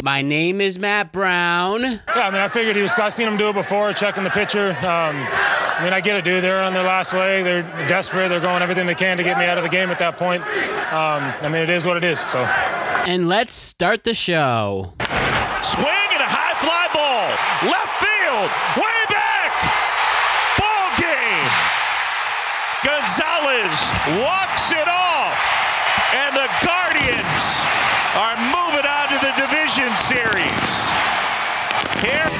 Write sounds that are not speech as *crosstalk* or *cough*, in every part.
My name is Matt Brown. Yeah, I mean, I figured he was. I've seen him do it before, checking the pitcher. Um, I mean, I get it, dude. They're on their last leg. They're desperate. They're going everything they can to get me out of the game at that point. Um, I mean, it is what it is. So. And let's start the show. Swing and a high fly ball, left field, way back. Ball game. Gonzalez walks it off, and the Guardians division series. Here.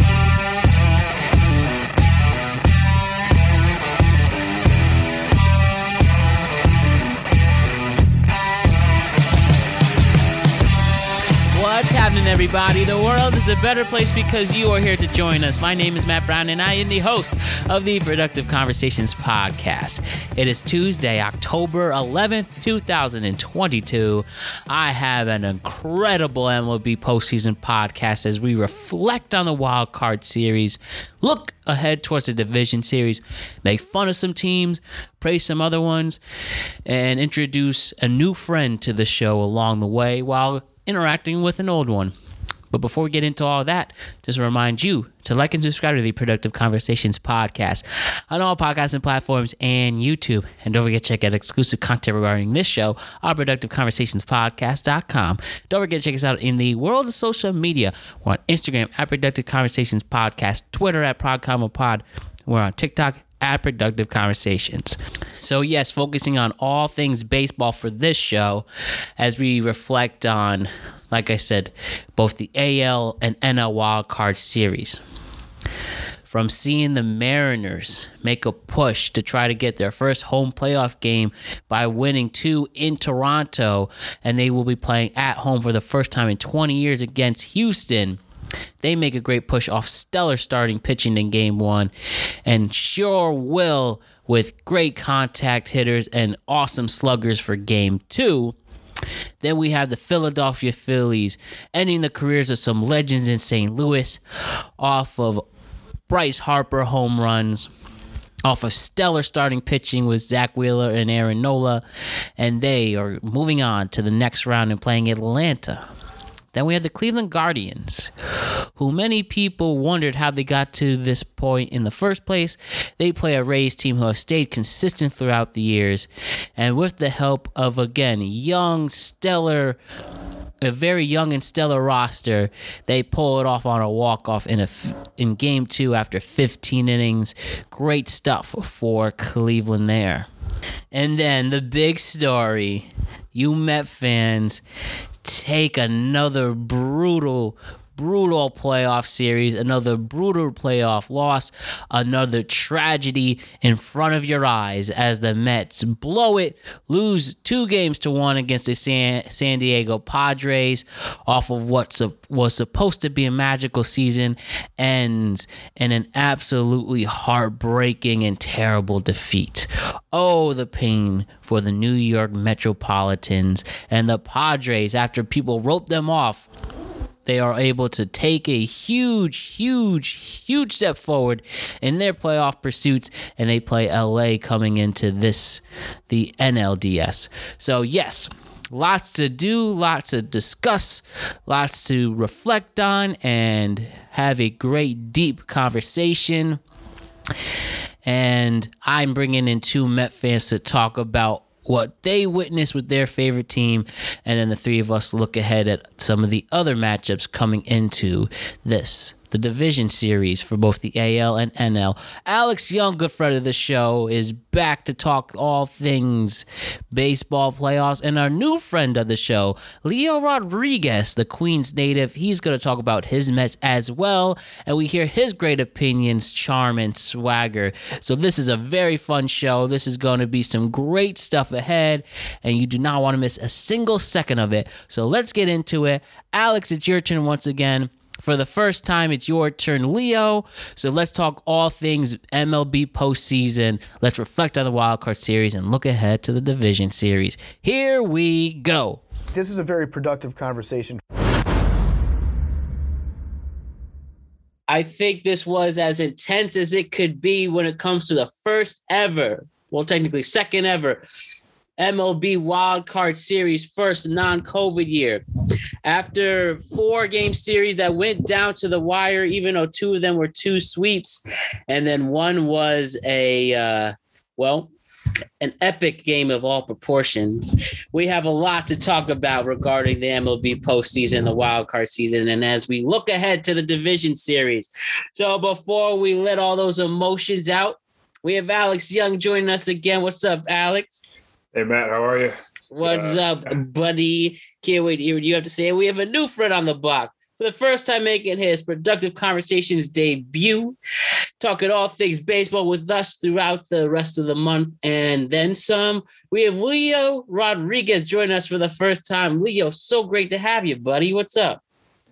What's happening, everybody? The world is a better place because you are here to join us. My name is Matt Brown, and I am the host of the Productive Conversations podcast. It is Tuesday, October 11th, 2022. I have an incredible MLB postseason podcast as we reflect on the wild card series, look ahead towards the division series, make fun of some teams, praise some other ones, and introduce a new friend to the show along the way while interacting with an old one. But before we get into all that, just remind you to like and subscribe to the Productive Conversations podcast on all podcasting platforms and YouTube. And don't forget to check out exclusive content regarding this show on productiveconversationspodcast.com. Don't forget to check us out in the world of social media. We're on Instagram at Productive Conversations Podcast, Twitter at ProdCommoPod. We're on TikTok at Productive Conversations. So, yes, focusing on all things baseball for this show as we reflect on, like I said, both the AL and NL wildcard series. From seeing the Mariners make a push to try to get their first home playoff game by winning two in Toronto, and they will be playing at home for the first time in 20 years against Houston they make a great push off stellar starting pitching in game one and sure will with great contact hitters and awesome sluggers for game two. Then we have the Philadelphia Phillies ending the careers of some legends in St. Louis off of Bryce Harper home runs off of stellar starting pitching with Zack Wheeler and Aaron Nola, and they are moving on to the next round and playing Atlanta. Then we have the Cleveland Guardians, who many people wondered how they got to this point in the first place. They play a Rays team who have stayed consistent throughout the years, and with the help of, again, young, stellar a very young and stellar roster. They pull it off on a walk off in a in game two after 15 innings. Great stuff for Cleveland there. And then the big story, you Met fans take another brutal brutal playoff series, another brutal playoff loss, another tragedy in front of your eyes as the Mets blow it, lose two games to one against the San, San Diego Padres off of what was supposed to be a magical season, ends in an absolutely heartbreaking and terrible defeat. Oh, the pain for the New York Metropolitans and the Padres after people wrote them off they are able to take a huge, huge, huge step forward in their playoff pursuits, and they play LA coming into this, the NLDS. So, yes, lots to do, lots to discuss, lots to reflect on, and have a great, deep conversation. And I'm bringing in two Met fans to talk about what they witnessed with their favorite team, and then the three of us look ahead at some of the other matchups coming into this the division series for both the AL and NL. Alex Young, good friend of the show, is back to talk all things baseball playoffs. And our new friend of the show, Leo Rodriguez, the Queens native, he's going to talk about his Mets as well. And we hear his great opinions, charm, and swagger. So this is a very fun show. This is going to be some great stuff ahead. And you do not want to miss a single second of it. So let's get into it. Alex, it's your turn once again. For the first time, it's your turn, Leo. So let's talk all things MLB postseason. Let's reflect on the wildcard series and look ahead to the division series. Here we go. This is a very productive conversation. I think this was as intense as it could be when it comes to the first ever, well, technically second ever MLB Wild Card Series first non-COVID year. After four game series that went down to the wire, even though two of them were two sweeps, and then one was a uh, well, an epic game of all proportions. We have a lot to talk about regarding the MLB postseason, the wild card season, and as we look ahead to the division series. So before we let all those emotions out, we have Alex Young joining us again. What's up, Alex? Hey Matt, how are you? What's uh, up, buddy? Can't wait to hear what you have to say. We have a new friend on the block for the first time making his productive conversations debut, talking all things baseball with us throughout the rest of the month and then some. We have Leo Rodriguez joining us for the first time. Leo, so great to have you, buddy. What's up?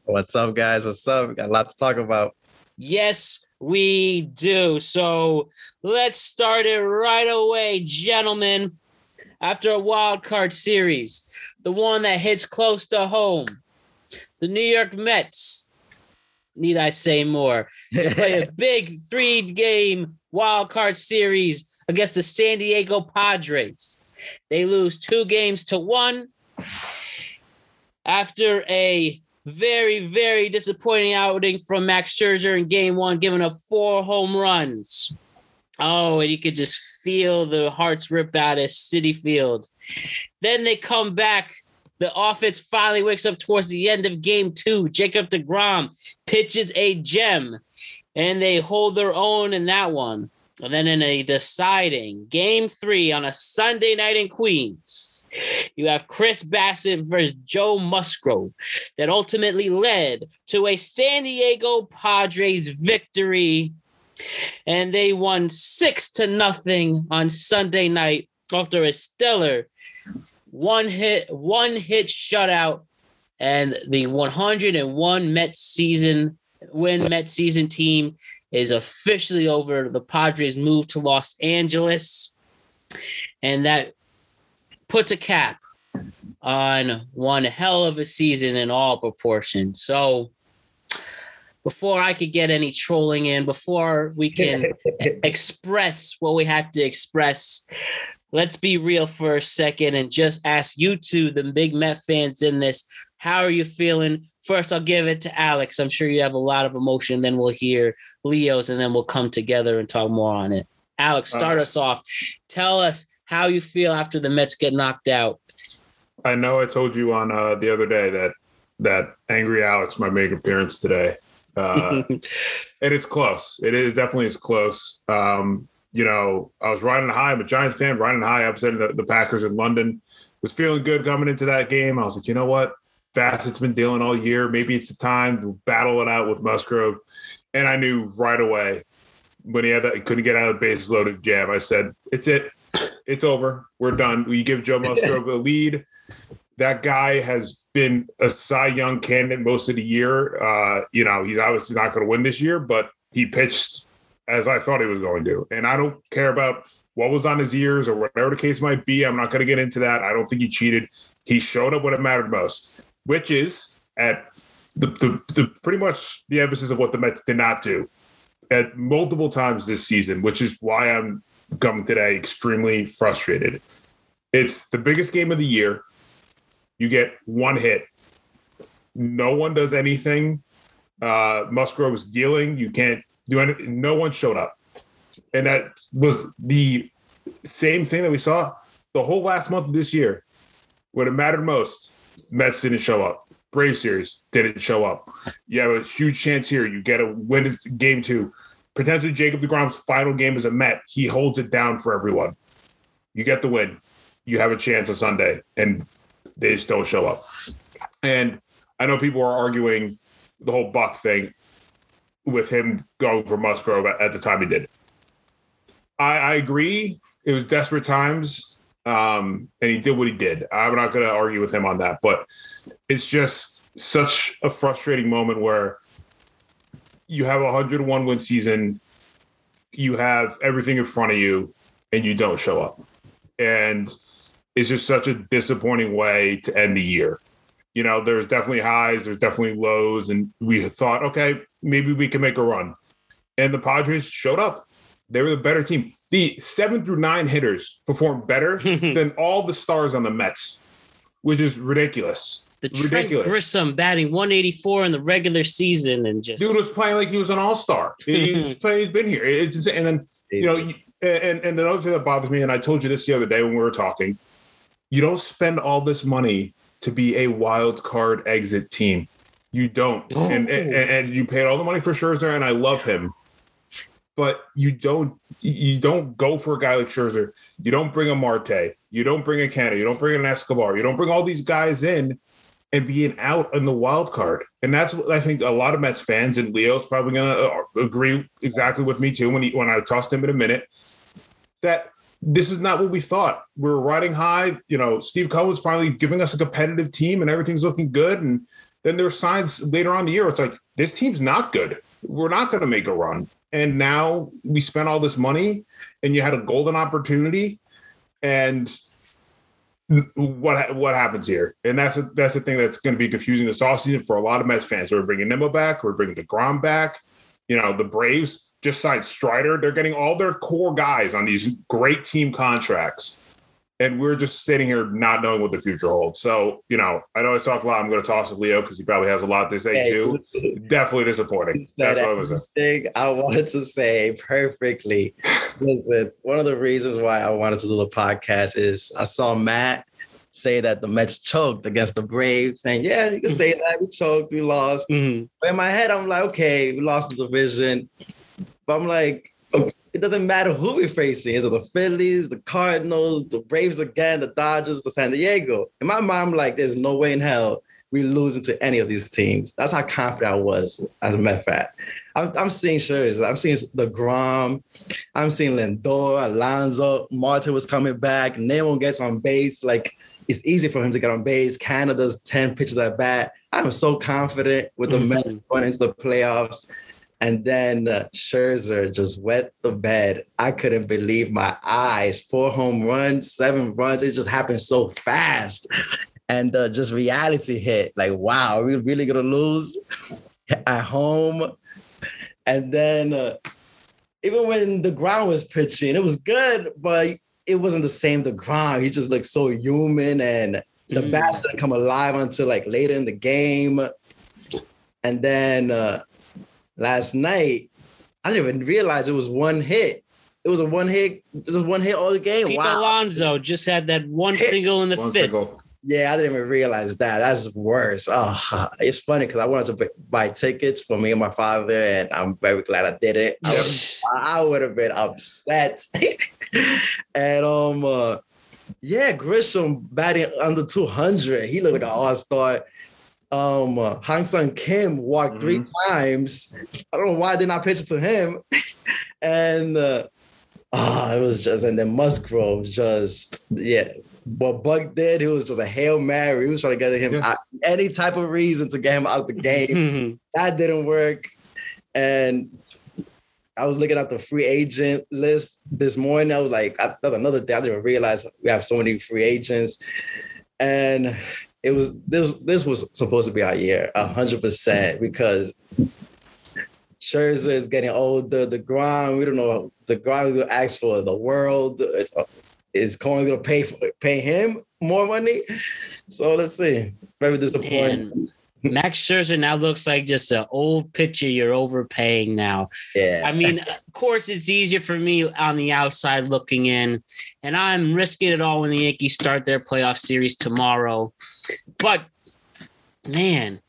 What's up, guys? What's up? We got a lot to talk about. Yes, we do. So let's start it right away, gentlemen. After a wild card series, the one that hits close to home the New York Mets. Need I say more? They play a *laughs* big three game wild card series against the San Diego Padres. They lose two games to one after a very, very disappointing outing from Max Scherzer in game one, giving up four home runs. Oh, and you could just feel the hearts rip out at Citi Field. Then they come back the offense finally wakes up towards the end of game two. Jacob DeGrom pitches a gem, and they hold their own in that one. And then in a deciding game three on a Sunday night in Queens, you have Chris Bassitt versus Joe Musgrove that ultimately led to a San Diego Padres victory. And they won six to nothing on Sunday night after a stellar one hit, one hit shutout, and the 101 Mets season win Mets season team is officially over. The Padres move to Los Angeles, and that puts a cap on one hell of a season in all proportions. So before I could get any trolling in, before we can *laughs* express what we have to express, let's be real for a second and just ask you two, the big Met fans in this, how are you feeling? First, I'll give it to Alex. I'm sure you have a lot of emotion. Then we'll hear Leo's and then we'll come together and talk more on it. Alex, start uh, us off. Tell us how you feel after the Mets get knocked out. I know I told you on uh, the other day that that angry Alex might make appearance today. Uh, *laughs* and it's close. It is definitely is close. Um, you know, I was riding high. I'm a Giants fan, riding high, upsetting the, the Packers in London. Was feeling good coming into that game. I was like, you know what? Bassitt's been dealing all year. Maybe it's the time to battle it out with Musgrove. And I knew right away when he had that, he couldn't get out of the bases loaded jam. I said, it's it. It's over. We're done. We give Joe *laughs* Musgrove a lead. That guy has been a Cy Young candidate most of the year. Uh, you know, he's obviously not going to win this year, but he pitched as I thought he was going to. And I don't care about what was on his ears or whatever the case might be. I'm not going to get into that. I don't think he cheated. He showed up when it mattered most, which is at the, the, the pretty much the emphasis of what the Mets did not do at multiple times this season, which is why I'm coming today extremely frustrated. It's the biggest game of the year. You get one hit. No one does anything. Uh, Musgrove is dealing. You can't do anything. No one showed up, and that was the same thing that we saw the whole last month of this year. When it mattered most, Mets didn't show up. Brave series didn't show up. You have a huge chance here. You get a win in game two. Potentially Jacob DeGrom's final game as a Met. He holds it down for everyone. You get the win. You have a chance on Sunday, and they just don't show up. And I know people are arguing the whole Buck thing with him going for Musgrove at, the time he did. I, I, agree. It was desperate times, um, and he did what he did. I'm not going to argue with him on that, but it's just such a frustrating moment where you have a 101 win season, you have everything in front of you, and you don't show up. And it's just such a disappointing way to end the year you know, there's definitely highs, there's definitely lows, and we thought, okay, maybe we can make a run. And the Padres showed up. They were the better team. The seven through nine hitters performed better *laughs* than all the stars on the Mets, which is ridiculous. The Trent ridiculous. Grisham batting 184 in the regular season and just Dude was playing like he was an all star. *laughs* He's playing. He's been here. It's insane. And then you know, and and another thing that bothers me, and I told you this the other day when we were talking, you don't spend all this money to be a wild card exit team. You don't, and, and and you paid all the money for Scherzer, and I love him, but you don't you don't go for a guy like Scherzer. You don't bring a Marte. You don't bring a Canha. You don't bring an Escobar. You don't bring all these guys in and being out in the wild card. And that's what I think a lot of Mets fans and Leo's probably going to uh, agree exactly with me too when he when I tossed him in a minute that this is not what we thought. We were riding high. You know, Steve Cohen's finally giving us a competitive team and everything's looking good. And then there are signs later on the year. It's like this team's not good. We're not going to make a run. And now we spent all this money, and you had a golden opportunity, and what what happens here? And that's a, that's the thing that's going to be confusing this offseason for a lot of Mets fans. We're bringing Nimmo back. We're bringing Degrom back. You know, the Braves just signed Strider. They're getting all their core guys on these great team contracts, and we're just sitting here not knowing what the future holds. So, you know, I know I talk a lot. I'm going to toss it Leo because he probably has a lot to say Hey, too. *laughs* Definitely disappointing. That's what I was. everything I wanted to say perfectly. Listen, one of the reasons why I wanted to do the podcast is I saw Matt say that the Mets choked against the Braves, saying, "Yeah, you can say that we choked, we lost." Mhm. But in my head, I'm like, "Okay, we lost the division," but I'm like. "Oh, It doesn't matter who we're facing. Is it the Phillies, the Cardinals, the Braves again, the Dodgers, the San Diego? In my mind, I'm like, there's no way in hell we losing to any of these teams. That's how confident I was as a Met fan. I'm, I'm seeing shirts. I'm seeing the Grom. I'm seeing Lindor, Alonso. Martin was coming back. Nimmo gets on base. Like it's easy for him to get on base. Canha's 10 pitches at bat. I'm so confident with the mm-hmm. Mets going into the playoffs. And then uh, Scherzer just wet the bed. I couldn't believe my eyes. Four home runs, seven runs. It just happened so fast. And uh, just reality hit. Like, wow, are we really gonna lose at home? And then uh, even when the Grom was pitching, it was good, but it wasn't the same. The Grom, he just looked so human, and the Mhm. bats didn't come alive until like later in the game. And then uh, last night, I didn't even realize it was one hit. It was a one hit, just one hit all the game. Pete wow. Alonso just had that one Hit. single in the One fifth. single. Yeah, I didn't even realize that. That's worse. Oh, it's funny because I wanted to buy tickets for me and my father, and I'm very glad I did it. I would, *laughs* I would have been upset. *laughs* and um, uh, yeah, Grisham batting under 200. He looked like an all-star. Um, uh, Ha-Seong Kim walked three times. I don't know why they're not pitching to him. *laughs* and uh, ah, it was just, and then Musgrove just, yeah. What Buck did, he was just a hail mary. He was trying to get him Yeah. out, any type of reason to get him out of the game *laughs* that didn't work. And I was looking at the free agent list this morning. I was like, I thought another day. I didn't realize we have so many free agents. And it was this this was supposed to be our year, hundred percent, because Scherzer is getting older. The Grom, we don't know. The Grom will ask for the world. Is going to pay for, pay him more money? So let's see. Very disappointing. Max Scherzer now looks like just an old pitcher you're overpaying now. yeah. I mean, of course, it's easier for me on the outside looking in, and I'm risking it all when the Yankees start their playoff series tomorrow. But man,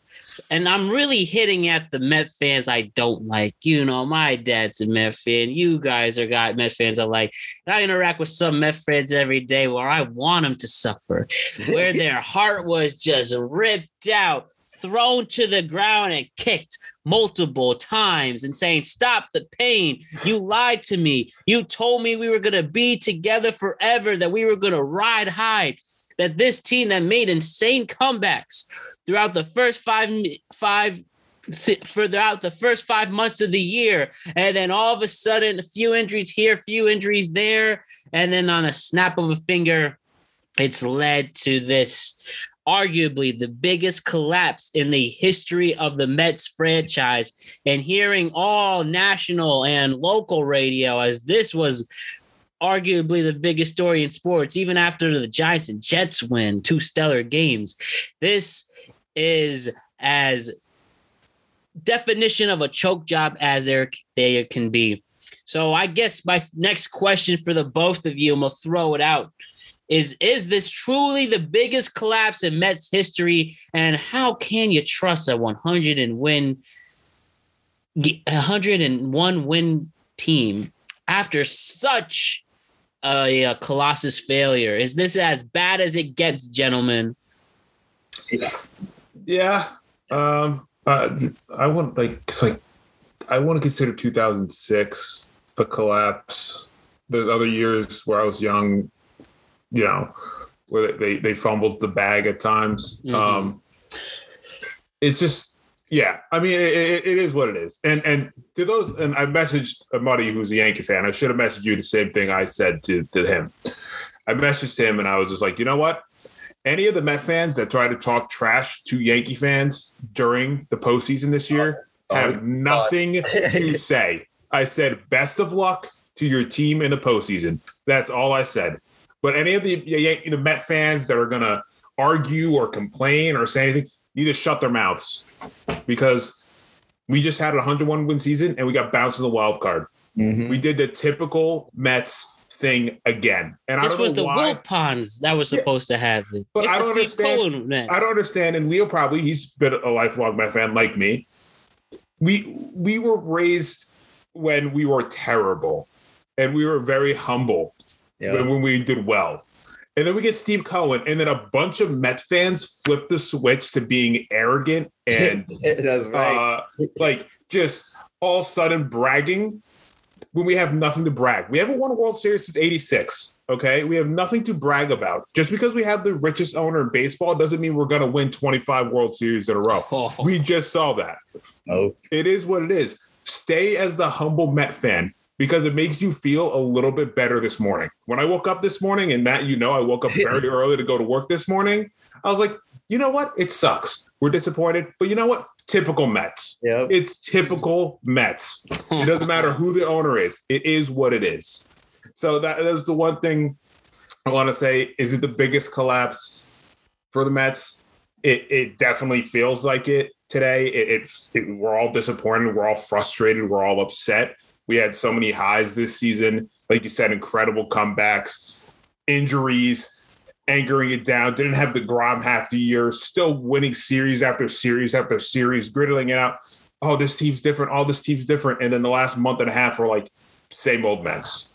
and I'm really hitting at the Met fans I don't like. You know, my dad's a Met fan. You guys are got Met fans I like. And I interact with some Met fans every day where I want them to suffer, where their *laughs* heart was just ripped out, thrown to the ground, and kicked multiple times and saying, Stop the pain. You lied to me. You told me we were going to be together forever, that we were going to ride high. That this team that made insane comebacks throughout the first five, five, throughout the first five months of the year, and then all of a sudden, a few injuries here, a few injuries there, and then on a snap of a finger, it's led to this arguably the biggest collapse in the history of the Mets franchise. And hearing all national and local radio as this was arguably the biggest story in sports, even after the Giants and Jets win two stellar games. This is as definition of a choke job as there, there can be. So I guess my next question for the both of you, and we'll throw it out, is is this truly the biggest collapse in Mets history? And how can you trust a 100 and win 101 win team after such a, a colossus failure? Is this as bad as it gets, gentlemen? Yeah. Um uh, I want like it's like I want to consider 2006 a collapse. There's other years where I was young, you know, where they they fumbled the bag at times. Mhm. Um, it's just yeah. I mean, it, it, it is what it is. And and to those, and I messaged a buddy who's a Yankee fan. I should have messaged you the same thing I said to to him. I messaged him and I was just like, you know what? Any of the Met fans that try to talk trash to Yankee fans during the postseason this year Oh, have nothing to *laughs* say. I said, best of luck to your team in the postseason. That's all I said. But any of the Yan- the Met fans that are gonna argue or complain or say anything, need to shut their mouths because we just had a 101 win season and we got bounced in the wild card. Mhm. We did the typical Mets thing again. And I This don't was know the why. Wilpons that was Yeah. supposed to have. But It's I don't understand- Cohen Mets. I don't understand, and Leo probably he's been a lifelong Met fan like me. We we were raised when we were terrible, and we were very humble Yeah. when, when we did well. And then we get Steve Cohen, and then a bunch of Met fans flip the switch to being arrogant *laughs* and That's right. uh, like just all of a sudden bragging when we have nothing to brag. We haven't won a World Series since 86. Okay. We have nothing to brag about. Just because we have the richest owner in baseball doesn't mean we're going to win 25 World Series in a row. Oh. We just saw that. oh, It is what it is. Stay as the humble Met fan because it makes you feel a little bit better this morning. When I woke up this morning, and Matt, you know, I woke up *laughs* very early to go to work this morning. I was like, you know what? It sucks. We're disappointed, but you know what? Typical Mets. yeah. It's typical Mets. It doesn't matter who the owner is. It is what it is. So that is the one thing I want to say. Is it the biggest collapse for the Mets? It it definitely feels like it today. It, it's it, we're all disappointed. We're all frustrated. We're all upset. We had so many highs this season. Like you said, incredible comebacks, injuries, anchoring it down. Didn't have the Grom half the year. Still winning series after series after series, griddling it out oh, this team's different. All this team's different. And then the last month and a half, we're like, same old Mets,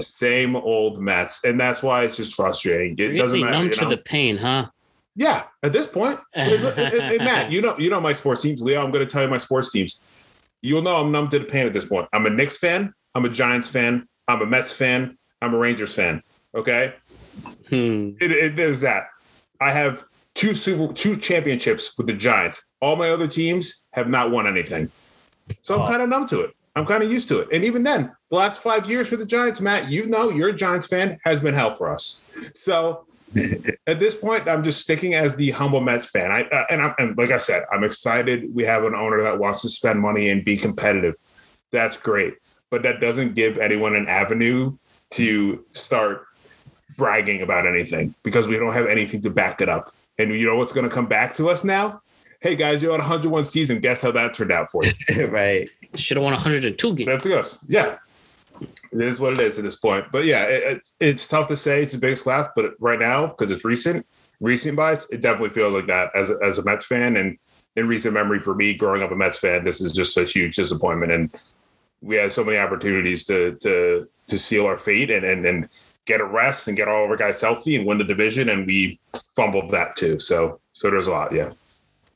same old Mets, and that's why it's just frustrating. It doesn't really matter. numb you to the pain, huh? yeah, at this point, *laughs* Matt, you know, you know my sports teams. Leo, I'm going to tell you my sports teams. You'll know I'm numb to the pain at this point. I'm a Knicks fan. I'm a Giants fan. I'm a Mets fan. I'm a Rangers fan. Okay, Hmm. it, it, there's that. I have two super two championships with the Giants. All my other teams have not won anything, so I'm Oh. kind of numb to it. I'm kind of used to it. And even then, the last five years for the Giants, Matt, you know, you're a Giants fan, has been hell for us. So at this point, I'm just sticking as the humble Mets fan. I uh, and I'm and like I said, I'm excited. We have an owner that wants to spend money and be competitive. That's great, but that doesn't give anyone an avenue to start bragging about anything because we don't have anything to back it up. And you know what's going to come back to us now? Hey guys, you're on 101 season. Guess how that turned out for you? *laughs* right. Should have won 102 games. That's us. Yeah. It is what it is at this point. But yeah, it, it- it's tough to say it's the biggest collapse, but right now, because it's recent, recent bias, it definitely feels like that as as a Mets fan. And in recent memory for me, growing up a Mets fan, this is just a huge disappointment. And we had so many opportunities to to to seal our fate and and, and get a rest and get all of our guys healthy and win the division. And we fumbled that too. So so there's a lot. Yeah.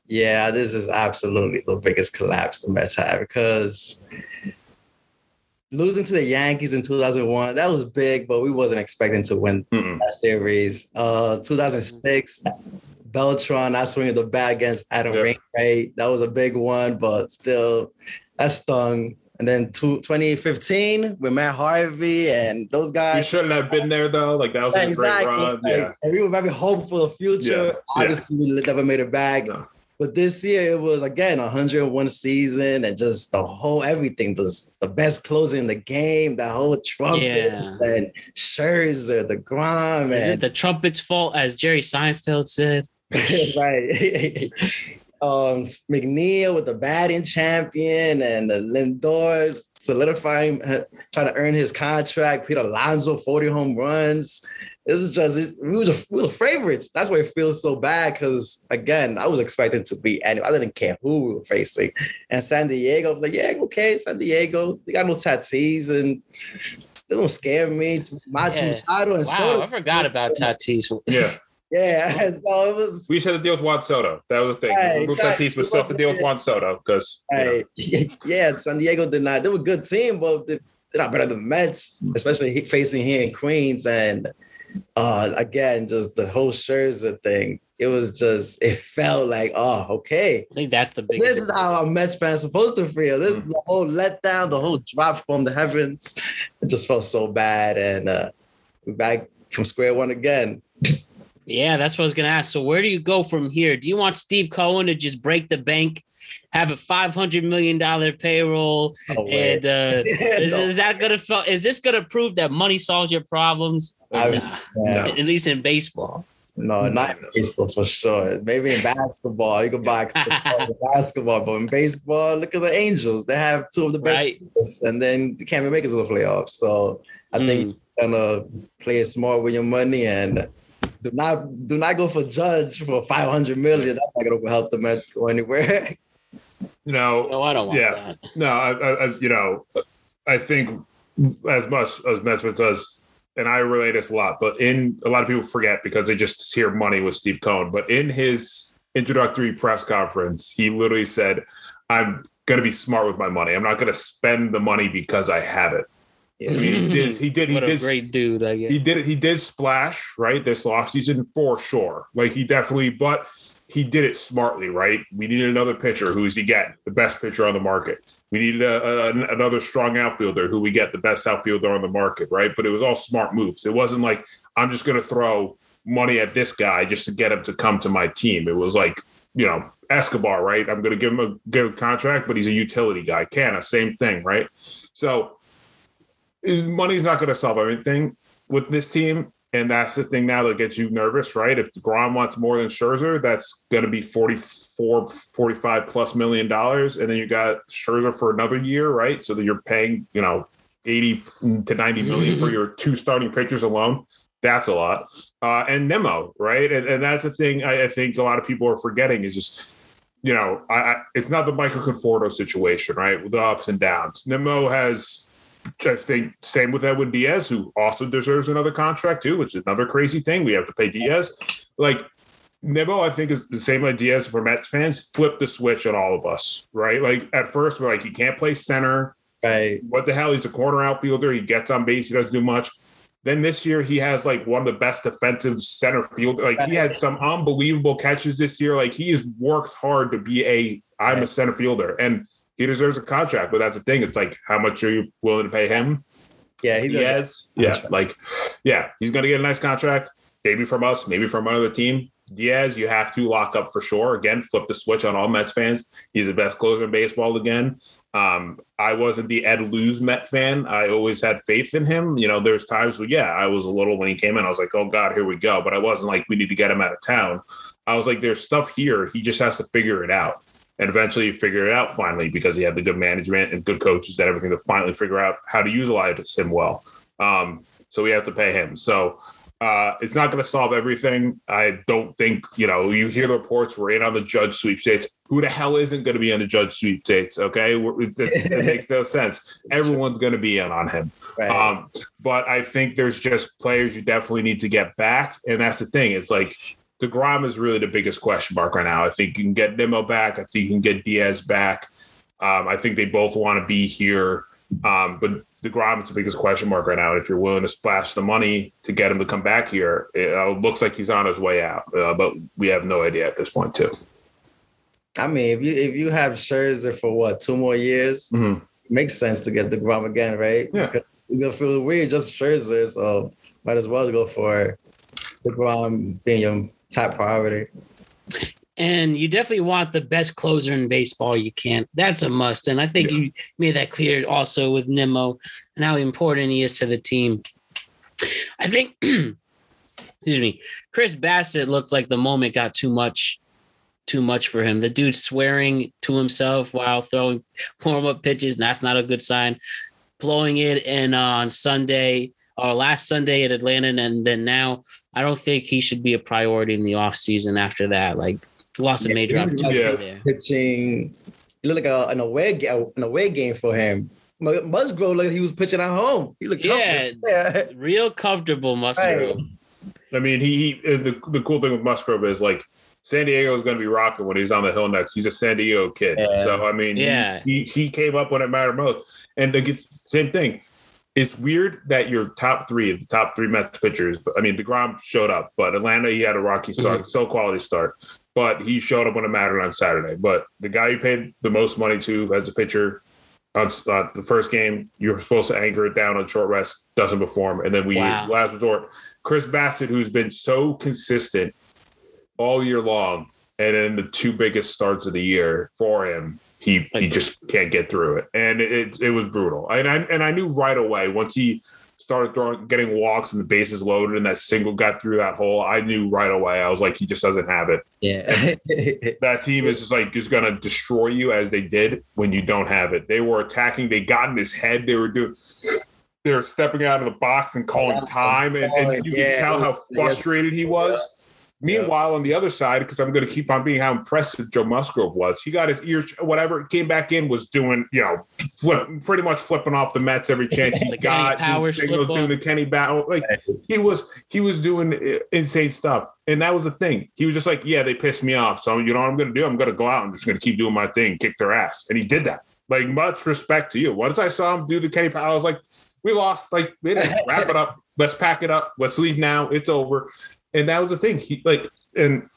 Yeah, this is absolutely the biggest collapse the Mets have because losing to the Yankees in 2001, that was big, but we wasn't expecting to win Mm-mm. that series. Uh, 2006, Beltran not swinging the bat against Adam Yep. Wainwright. That was a big one, but still, that stung. And then two, 2015 with Matt Harvey and those guys. You shouldn't have been there though. Like that was Yeah, a great exactly. run. Like, Yeah. and we were very hopeful for the future. Yeah, yeah. Obviously, we never made it back. No. But this year it was again 101 season and just the whole everything, the, the best closing in the game, the whole trumpet Yeah. and Scherzer, the Grom, Is it and the trumpet's fault, as Jerry Seinfeld said? *laughs* right. *laughs* um, McNeil with the batting champion and uh, Lindor solidifying, uh, trying to earn his contract. Pete Alonso, 40 home runs. This is just, it, we, were just, we were favorites. That's why it feels so bad because, again, I was expecting to beat any. I didn't care who we were facing. And San Diego, I was like, yeah, okay, San Diego. They got no tattoos and they don't scare me. Machu Yeah. Machado and Wow, Soto. I forgot about Tatis. Yeah. *laughs* Yeah, *laughs* so it was We just had to deal with Juan Soto. That was the thing. Right, Remove exactly. Tatis, but still have to deal with Juan Soto because Right. *laughs* yeah, San Diego did not. They were a good team, but they- they're not better than the Mets, especially facing here in Queens. And uh again, just the whole Scherzer thing. It was just, it felt like, oh, okay. I think that's the big. This is how a Mets fan supposed to feel. This is the whole letdown, the whole drop from the heavens. It just felt so bad. And uh we're back from square one again. Yeah, that's what I was gonna ask. So where do you go from here? Do you want Steve Cohen to just break the bank, have a five hundred million dollar payroll, Oh, and uh, *laughs* is, No. is that gonna is this gonna prove that money solves your problems? Was-? Yeah. At least in baseball. No, not in baseball for sure. Maybe in basketball, you can buy a couple *laughs* stars in basketball, but in baseball, look at the Angels. They have two of the best, Right. and then you can't even make it to the playoffs. So I Mm. think you're gonna play it smart with your money and do not do not go for Judge for five hundred million. That's not gonna help the Mets go anywhere. you know, No, I don't want Yeah. that. No, I, I, I you know, I think as much as Metsmith does, and I relate this a lot, but in a lot of people forget because they just hear money with Steve Cohen. But in his introductory press conference, he literally said, "I'm going to be smart with my money. I'm not going to spend the money because I have it." I mean, he did. He did. He did. great dude, I guess. he did he did splash right this off season for sure like he definitely but he did it smartly right we needed another pitcher who's he get the best pitcher on the market we needed a, a, another strong outfielder who we get the best outfielder on the market right but it was all smart moves it wasn't like i'm just going to throw money at this guy just to get him to come to my team it was like you know escobar right i'm going to give him a good contract but he's a utility guy Canha, same thing right so money's not going to solve everything with this team. And that's the thing now that gets you nervous, right? If Grom wants more than Scherzer, that's going to be 44, 45 plus million dollars. And then you got Scherzer for another year, right? So that you're paying, you know, 80 to 90 million for your two starting pitchers alone. That's a lot. Uh, and Nimmo, right? And, and that's the thing I, I think a lot of people are forgetting is just, you know, I, I, it's not the Michael Conforto situation, right? With the ups and downs. Nimmo has I think same with Edwin Diaz, who also deserves another contract too, which is another crazy thing. We have to pay Diaz. Like Nimmo, I think is the same idea as for Mets fans. Flip the switch on all of us, right? Like at first, we're like, he can't play center. Right. What the hell? He's a corner outfielder. He gets on base. He doesn't do much. Then this year, he has like one of the best defensive center field. Like he had some unbelievable catches this year. Like he has worked hard to be a I'm a center fielder, and he deserves a contract. But that's the thing. It's like, how much are you willing to pay him? Yeah, he's Diaz, yeah, like, yeah, he's gonna get a nice contract. Maybe from us, maybe from another team. Diaz, you have to lock up for sure. Again, flip the switch on all Mets fans. He's the best closer in baseball again. Um, I wasn't the Ed Luz Met fan. I always had faith in him. You know, there's times where, yeah, I was a little when he came in, I was like, oh God, here we go. But I wasn't like, we need to get him out of town. I was like, there's stuff here. He just has to figure it out. And eventually he figured it out finally because he had the good management and good coaches and everything to finally figure out how to utilize him well. Um, so we have to pay him. So uh, it's not going to solve everything. I don't think, you know, you hear the reports we're in on the judge sweepstakes. Who the hell isn't going to be on the judge sweepstakes? Okay. It, it *laughs* makes no sense. Everyone's going to be in on him. right. Um, but I think there's just players you definitely need to get back. And that's the thing. It's like the Grom is really the biggest question mark right now. I think you can get Nimmo back. I think you can get Diaz back. Um, I think they both want to be here. Um, but the Grom is the biggest question mark right now. If you're willing to splash the money to get him to come back here, it uh, looks like he's on his way out. Uh, but we have no idea at this point, too. I mean, if you if you have Scherzer for what two more years, Mhm. makes sense to get the Grom again, right? Yeah. Because gonna feel weird just Scherzer, so might as well go for the Grom being your top priority. And you definitely want the best closer in baseball you can. That's a must. And I think you made that clear also with Nimmo and how important he is to the team. I think, *clears throat* excuse me, Chris Bassitt looked like the moment got too much, too much for him. The dude swearing to himself while throwing warm up pitches. And that's not a good sign. Blowing it and uh, on Sunday or last Sunday at Atlanta, and then now I don't think he should be a priority in the offseason after that. Like lost a Yeah, major he opportunity Yeah. there. Pitching, it looked like a, an away ga- an away game for him. Mu- Musgrove looked like he was pitching at home. He looked Yeah. comfortable. yeah. *laughs* Real comfortable Musgrove. I mean, he, he uh, the the cool thing with Musgrove is like San Diego is going to be rocking when he's on the hill next. He's a San Diego kid, Yeah. so I mean, Yeah. he, he came up when it mattered most. And the same thing. It's weird that your top three, the top three Mets pitchers. I mean, Degrom showed up, but Atlanta he had a rocky start, so quality start. But he showed up when it mattered on Saturday. But the guy you paid the most money to as a pitcher on uh, the first game, you're supposed to anchor it down on short rest, doesn't perform, and then we Wow. last resort, Chris Bassitt, who's been so consistent all year long, and in the two biggest starts of the year for him, he he just can't get through it, and it it, it was brutal. And I and I knew right away once he started throwing, getting walks and the bases loaded, and that single got through that hole. I knew right away. I was like, he just doesn't have it. Yeah. *laughs* That team is just like is gonna destroy you as they did when you don't have it. They were attacking. They got in his head. They were doing. They were stepping out of the box and calling time, and, and you Yeah. could tell how frustrated he was. Meanwhile, on the other side, because I'm going to keep on being how impressive Joe Musgrove was, he got his ears, whatever, came back in, was doing, you know, flip, pretty much flipping off the Mets every *laughs* chance he got, doing signals, doing the Kenny Powers. Like he was, he was doing uh, insane stuff, and that was the thing. He was just like, yeah, they pissed me off, so you know what I'm going to do? I'm going to go out. I'm just going to keep doing my thing, kick their ass, and he did that. Like much respect to you. Once I saw him do the Kenny Powers, I was like, we lost. Like, we didn't wrap it up. Let's pack it up. Let's leave now. It's over. And that was the thing. He like and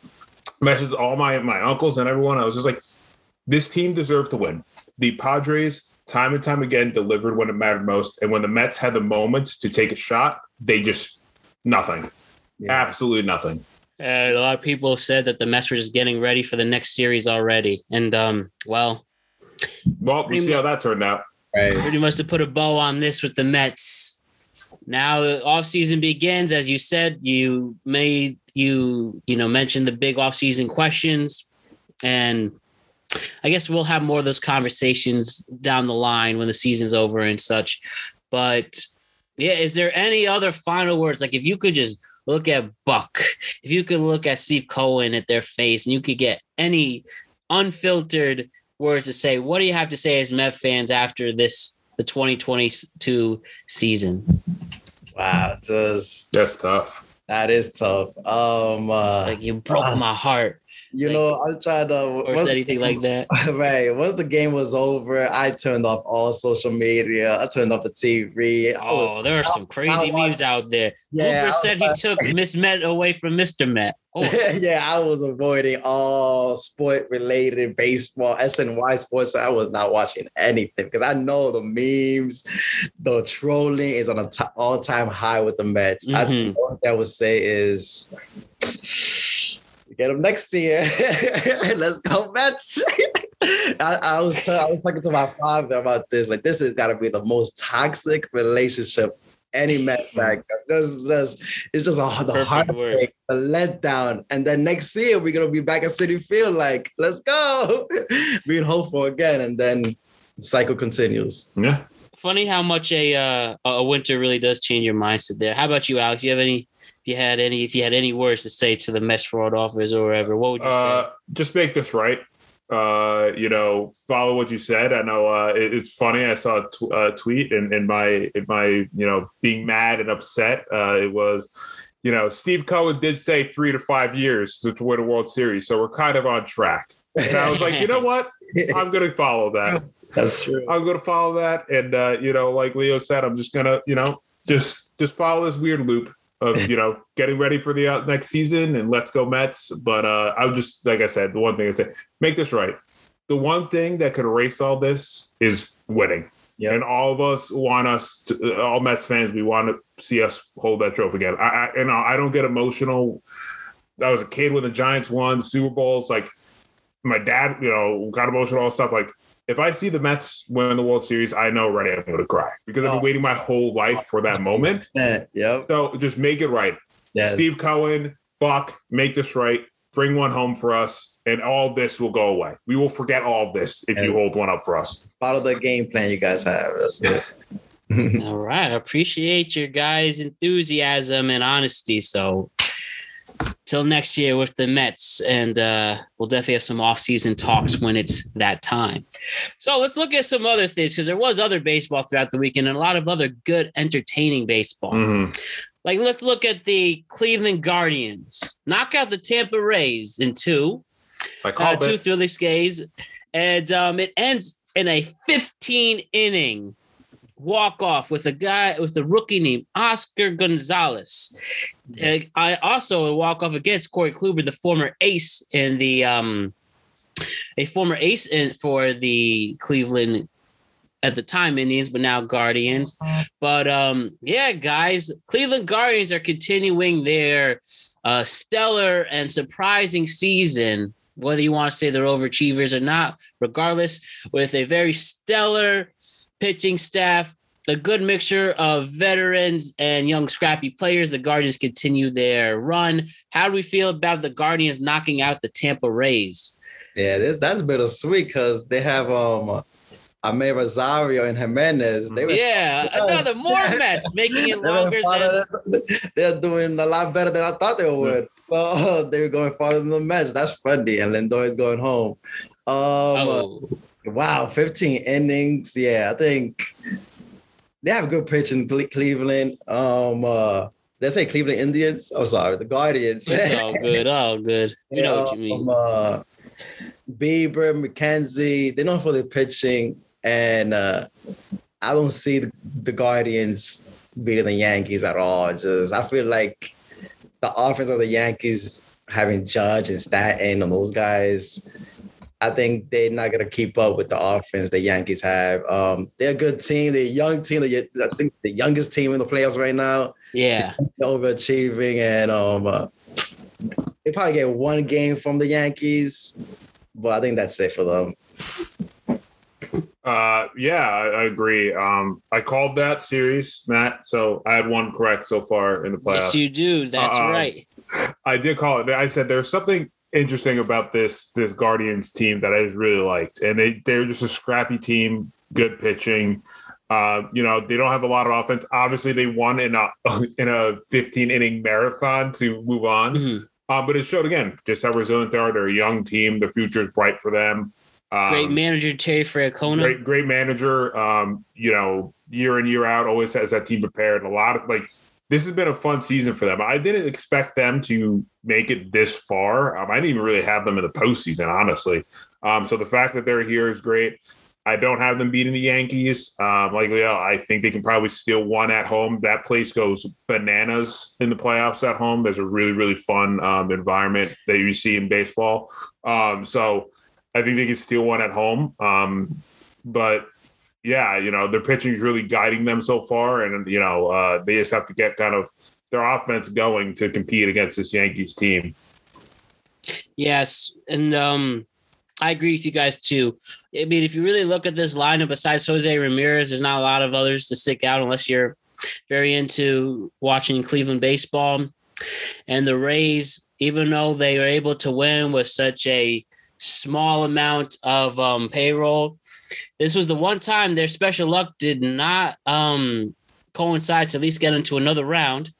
messaged all my my uncles and everyone. I was just like, this team deserved to win. The Padres, time and time again, delivered when it mattered most. And when the Mets had the moments to take a shot, they just nothing. Yeah. Absolutely nothing. And a lot of people have said that the Mets were just getting ready for the next series already. And um, well, Well, we see how that turned out. Right. pretty much to put a bow on this with the Mets. Now the offseason begins, as you said, you made you you know mentioned the big offseason questions. And I guess we'll have more of those conversations down the line when the season's over and such. But yeah, is there any other final words? Like if you could just look at Buck, if you could look at Steve Cohen at their face and you could get any unfiltered words to say, what do you have to say as Met fans after this the 2022 season? Wow. Just That's tough. that is tough. Um uh, Like you broke uh, my heart you know, I'm trying to or anything like that. *laughs* Right. Once the game was over, I turned off all social media. I turned off the TV. I was- Oh, there are some crazy I- memes out there. Yeah, Hooper I said he took *laughs* Miss Met away from Mr. Met. Oh, *laughs* yeah, I was avoiding all sport related baseball, SNY sports. I was not watching anything because I know the memes, the trolling is on an all time high with the Mets. I Mhm. think what I would say is get them next year. *laughs* Let's go Mets. *laughs* I, I was t- I was talking to my father about this. Like, this has got to be the most toxic relationship any Met *laughs* back. Just, just, it's just a, the Perfect heartbreak, the letdown, and then next year we're gonna be back at Citi Field. Like, let's go, being hopeful again, and then the cycle continues. Yeah. funny how much a uh, a winter really does change your mindset there. How about you, Alex? Do You have any? If you had any, if you had any words to say to the Mets fraud office or whatever, what would you say? Uh, just make this right. Uh, you know, follow what you said. I know uh, it- it's funny. I saw a tw- uh, tweet in, in my in my you know being mad and upset. Uh, it was, you know, Steve Cohen did say three to five years to, to win a World Series, so we're kind of on track. And I was like, you know what? *laughs* I'm gonna follow that. That's true. I'm gonna follow that, and uh, you know, like Leo said, I'm just gonna, you know, just just follow this weird loop of *laughs* you know getting ready for the uh, next season and let's go Mets. But uh, I would just like I said, the one thing I said, make this right. The one thing that could erase all this is winning. Yep. and all of us want us to, uh, all Mets fans, we want to see us hold that trophy again. I, I and I don't get emotional. I was a kid when the Giants won the Super Bowls. Like my dad, you know, got emotional, all stuff. Like if I see the Mets win the World Series, I know right now I'm going to cry because I've been Oh. waiting my whole life for that moment. Yeah, yep. So just make it right. Yes. Steve Cohen, fuck, make this right. Bring one home for us, and all this will go away. We will forget all of this if you hold one up for us. Follow the game plan you guys have. *laughs* All right. I appreciate your guys' enthusiasm and honesty. So till next year with the Mets, and uh, we'll definitely have some off-season talks when it's that time. So let's look at some other things because there was other baseball throughout the weekend and a lot of other good, entertaining baseball. Mhm. Like let's look at the Cleveland Guardians knock out the Tampa Rays in two I uh, two. Philly Skays, and um, it ends in a 15 inning walk off with a guy with a rookie named Oscar Gonzalez. Uh, I also walk off against Corey Kluber, the former ace in the um, a former ace in for the Cleveland at the time Indians, but now Guardians. But um, yeah, guys, Cleveland Guardians are continuing their uh, stellar and surprising season, whether you want to say they're overachievers or not, regardless, with a very stellar pitching staff, a good mixture of veterans and young scrappy players. The Guardians continue their run. How do we feel about the Guardians knocking out the Tampa Rays? Yeah, this, that's bittersweet because they have um Amed Rosario and Gimenez. They were, Yeah, another more *laughs* Mets making it longer than than- they're doing a lot better than I thought they would. So *laughs* they were going farther than the Mets. That's funny. And Lindor is going home. Um, oh, Wow, 15 innings. Yeah, I think they have a good pitch in Cleveland. Um, uh, they say Cleveland Indians. I'm sorry, the Guardians. it's all good, all good. You know what you mean. Um, uh, Bieber, McKenzie, they're known for their pitching, and uh, I don't see the, the Guardians beating the Yankees at all. Just I feel like the offense of the Yankees having Judge and Stanton and those guys. I think they're not gonna keep up with the offense the Yankees have. Um, they're a good team. They're a young team. They're, I think the youngest team in the playoffs right now Yeah. overachieving and um uh, they probably get one game from the Yankees, but I think that's it for them. Uh, yeah, I, I agree. Um, I called that series, Matt. So I had one correct so far in the playoffs. Yes, you do. That's Uh-uh. right. *laughs* I did call it. I said there's something interesting about this this Guardians team that I just really liked, and they they're just a scrappy team, good pitching. Uh, you know, they don't have a lot of offense. Obviously, they won in a *laughs* in a 15 inning marathon to move on. Mhm. Uh, but it showed again just how resilient they are. They're a young team. The future is bright for them. Um, Great manager Terry Francona. great great manager um you know year in year out always has that team prepared a lot of like this has been a fun season for them. I didn't expect them to make it this far. Um, i didn't even really have them in the postseason honestly. Um so the fact that they're here is great. I don't have them beating the yankees. Um like yeah, i think they can probably steal one at home. That place goes bananas in the playoffs at home. There's a really really fun um environment that you see in baseball. Um so I think they can steal one at home. Um, but yeah, you know, their pitching is really guiding them so far. And, you know, uh, they just have to get kind of their offense going to compete against this Yankees team. Yes, and um, I agree with you guys too. I mean, if you really look at this lineup, besides Jose Ramirez, there's not a lot of others to stick out unless you're very into watching Cleveland baseball. And the Rays, even though they were able to win with such a small amount of um, payroll, this was the one time their special luck did not um, coincide to at least get into another round.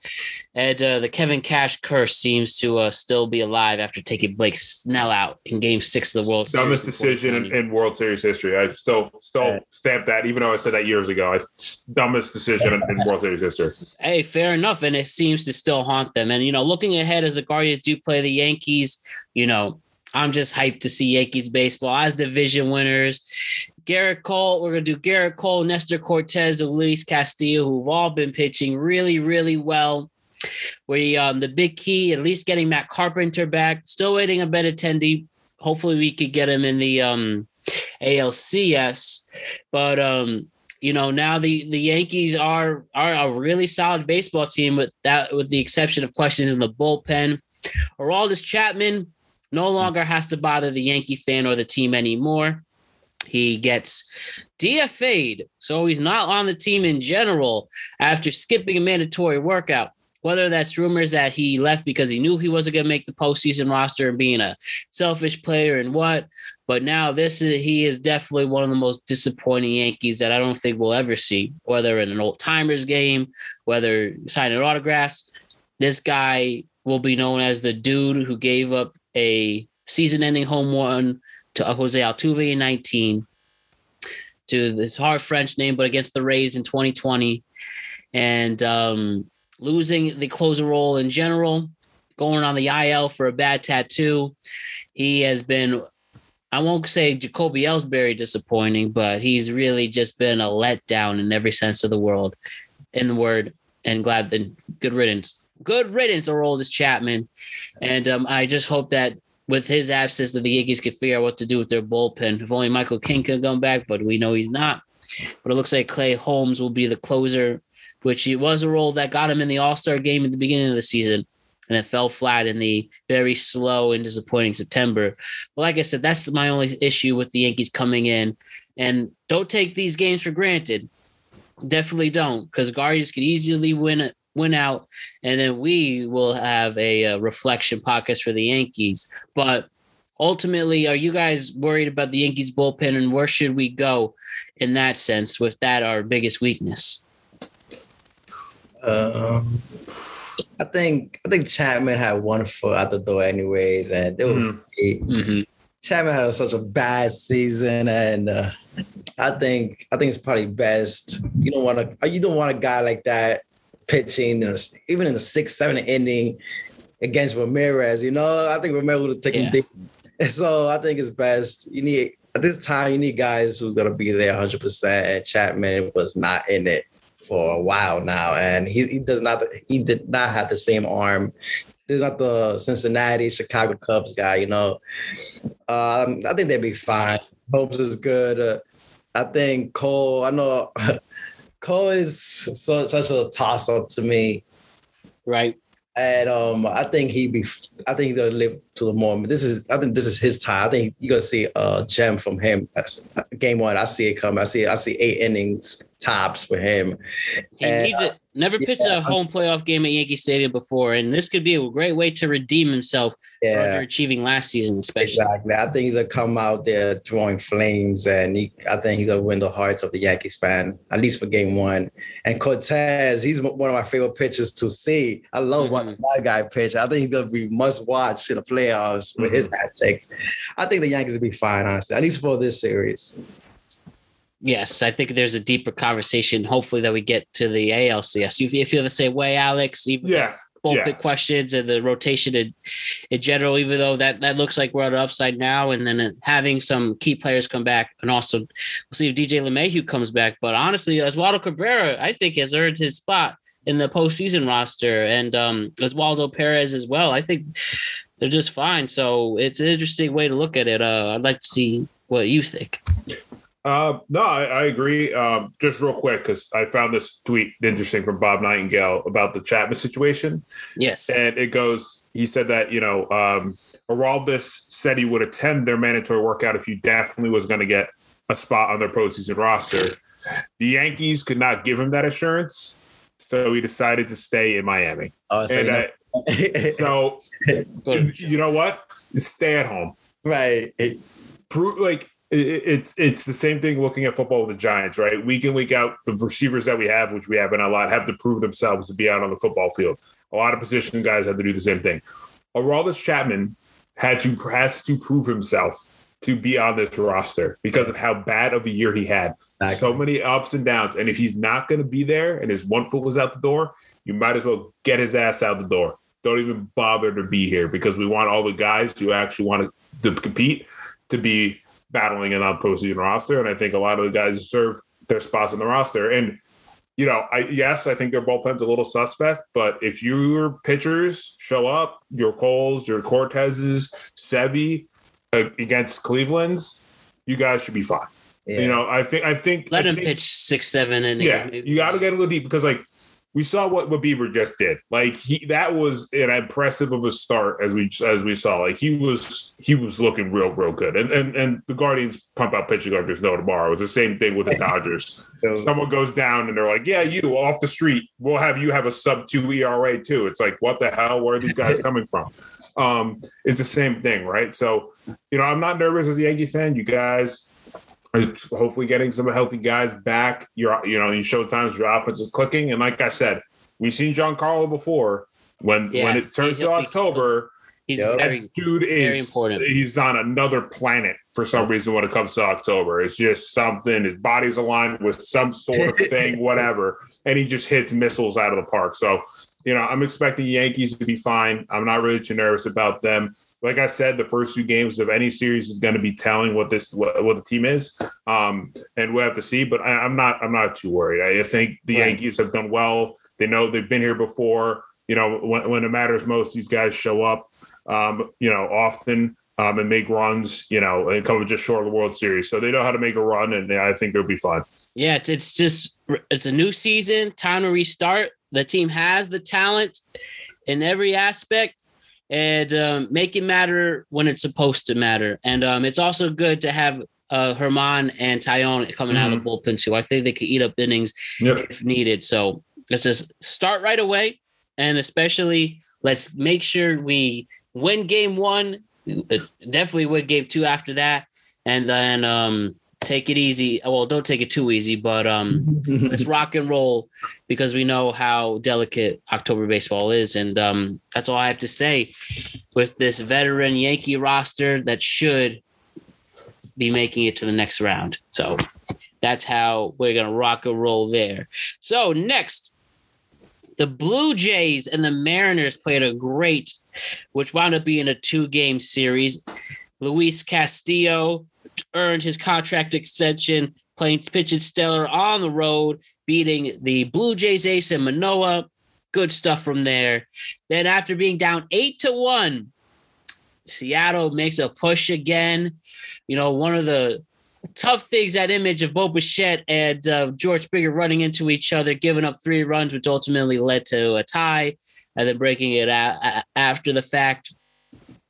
And uh, the Kevin Cash curse seems to uh, still be alive after taking Blake Snell out in Game Six of the World Dumbest Series. decision in, in World Series history. I still still stamp that, even though I said that years ago. I, dumbest decision in, in World Series history. Hey, fair enough, and it seems to still haunt them. And you know, looking ahead as the Guardians do play the Yankees, you know, I'm just hyped to see Yankees baseball as division winners. Gerrit Cole, we're gonna do Gerrit Cole, Nestor Cortes, and Luis Castillo, who've all been pitching really, really well. We um the big key, at least getting Matt Carpenter back. Still waiting a Benintendi. Hopefully, we could get him in the um ALCS. But um you know, now the the Yankees are are a really solid baseball team with that with the exception of questions in the bullpen. Aroldis Chapman no longer has to bother the Yankee fan or the team anymore. He gets DFA'd, so he's not on the team in general after skipping a mandatory workout. Whether that's rumors that he left because he knew he wasn't going to make the postseason roster and being a selfish player and what, but now this is he is definitely one of the most disappointing Yankees that I don't think we'll ever see. Whether in an old timers game, whether signing autographs, this guy will be known as the dude who gave up a season-ending home run to Jose Altuve in 19 to this hard French name, but against the Rays in 2020, and um, losing the closer role in general, going on the IL for a bad tattoo. He has been, I won't say Jacoby Ellsbury disappointing, but he's really just been a letdown in every sense of the world, in the word. And glad that good riddance, good riddance, Aroldis Chapman. And um, I just hope that with his absence, that the Yankees can figure out what to do with their bullpen. If only Michael King could come back, but we know he's not. But it looks like Clay Holmes will be the closer, which he was a role that got him in the All Star game at the beginning of the season, and it fell flat in the very slow and disappointing September. But like I said, that's my only issue with the Yankees coming in. And don't take these games for granted. Definitely don't, because Guardians could easily win win out, and then we will have a, a reflection podcast for the Yankees. But ultimately, are you guys worried about the Yankees bullpen, and where should we go in that sense? With that, our biggest weakness. Um, I think I think Chapman had one foot out the door anyways, and it was Mm-hmm. Chapman had such a bad season, and uh, I think I think it's probably best you don't want to you don't want a guy like that pitching even in the sixth, seventh inning against Ramirez. You know, I think Ramirez would have taken Yeah. deep. *laughs* So I think it's best you need at this time you need guys who's gonna be there 100. percent And Chapman was not in it for a while now, and he, he does not he did not have the same arm. There's not the Cincinnati, Chicago Cubs guy, you know. Um, I think they'd be fine. Hopes is good. Uh, I think Cole. I know *laughs* Cole is so, such a toss up to me, Right. and um, I think he be. I think he'll live to the moment. This is. I think this is his time. I think you're gonna see a gem from him. Game one. I see it coming. I see. I see eight innings tops for him. He And, needs it. Never pitched yeah. a home playoff game at Yankee Stadium before, and this could be a great way to redeem himself for achieving last season, especially. Exactly. I think he's gonna come out there drawing flames, and he, I think he's gonna win the hearts of the Yankees fan, at least for game one. And Cortes, he's one of my favorite pitchers to see. I love watching mm-hmm. that guy pitch. I think he's gonna be must watch in the playoffs with his mm-hmm. antics. I think the Yankees will be fine, honestly, at least for this series. Yes, I think there's a deeper conversation. Hopefully, that we get to the ALCS. You, feel the same way, Alex? Even Yeah. both yeah. the questions and the rotation in, in general, even though that, that looks like we're on the upside now, and then having some key players come back, and also we'll see if DJ LeMahieu comes back. But honestly, Oswaldo Cabrera, I think, has earned his spot in the postseason roster, and um, Oswaldo Perez as well. I think they're just fine. So it's an interesting way to look at it. Uh, I'd like to see what you think. Uh, no, I, I agree. Um, just real quick, because I found this tweet interesting from Bob Nightingale about the Chapman situation. Yes. And it goes, he said that, you know, um, Aroldis said he would attend their mandatory workout if he definitely was going to get a spot on their postseason roster. The Yankees could not give him that assurance. So he decided to stay in Miami. Oh, so, and you uh, know- so, *laughs* Good. you know what? Stay at home. right. prove like it, it's it's the same thing looking at football with the Giants, right? Week in week out, the receivers that we have, which we haven't a lot, have to prove themselves to be out on the football field. A lot of position guys have to do the same thing. Aroldis Chapman had to has to prove himself to be on this roster because of how bad of a year he had. So many ups and downs, and if he's not going to be there and his one foot was out the door, you might as well get his ass out the door. Don't even bother to be here because we want all the guys who actually want to, to compete to be battling in on postseason roster. And I think a lot of the guys deserve their spots on the roster. And you know, I yes, I think their bullpen's a little suspect, but if your pitchers show up, your Coles, your Corteses, Sebi uh, against Cleveland's, you guys should be fine. Yeah. You know, I think I think Let I him think- pitch six, seven and Yeah, maybe. you got to get a little deep because like we saw what what Bieber just did. Like he that was an impressive of a start as we as we saw. Like he was he was looking real real good. And and and the Guardians pump out pitching like there's no tomorrow. It's the same thing with the *laughs* Dodgers. Someone goes down and they're like, "Yeah, you off the street. We'll have you have a sub two ERA too." It's like, what the hell? Where are these guys *laughs* coming from? Um, it's the same thing, right? So, you know, I'm not nervous as a Yankee fan. You guys hopefully getting some healthy guys back. Your, you know, in showtimes your offense is clicking, and like I said, we've seen Giancarlo before. When Yeah, when it turns to October, He's Yep. very that dude is very important. he's on another planet for some reason when it comes to October. It's just something. His body's aligned with some sort of *laughs* thing, whatever, and he just hits missiles out of the park. So, you know, I'm expecting Yankees to be fine. I'm not really too nervous about them. Like I said, the first two games of any series is going to be telling what this what, what the team is, um, and we'll have to see. But I, I'm not I'm not too worried. I think the Right. Yankees have done well. They know they've been here before. You know, when, when it matters most, these guys show up um, you know, often um, and make runs, you know, and come just short of the World Series. So they know how to make a run, and I think they'll be fine. Yeah, it's, it's just it's a new season, time to restart. The team has the talent in every aspect, and um, make it matter when it's supposed to matter. And um, it's also good to have uh, Herman and Tyone coming out of the bullpen too. I think they could eat up innings Yep. if needed. So let's just start right away, and especially let's make sure we win game one. uh, Definitely win game two after that, and then um, take it easy. Well, don't take it too easy, but um, *laughs* let's rock and roll because we know how delicate October baseball is, and um, that's all I have to say with this veteran Yankee roster that should be making it to the next round. So that's how we're gonna rock and roll there. So next, the Blue Jays and the Mariners played a great, which wound up being a two-game series. Luis Castillo earned his contract extension, playing pitching stellar on the road, beating the Blue Jays ace in Manoah. Good stuff from there. Then after being down eight to one, Seattle makes a push again. You know, one of the tough things that image of Bo Bichette and uh, George Springer running into each other, giving up three runs, which ultimately led to a tie, and then breaking it a- after the fact.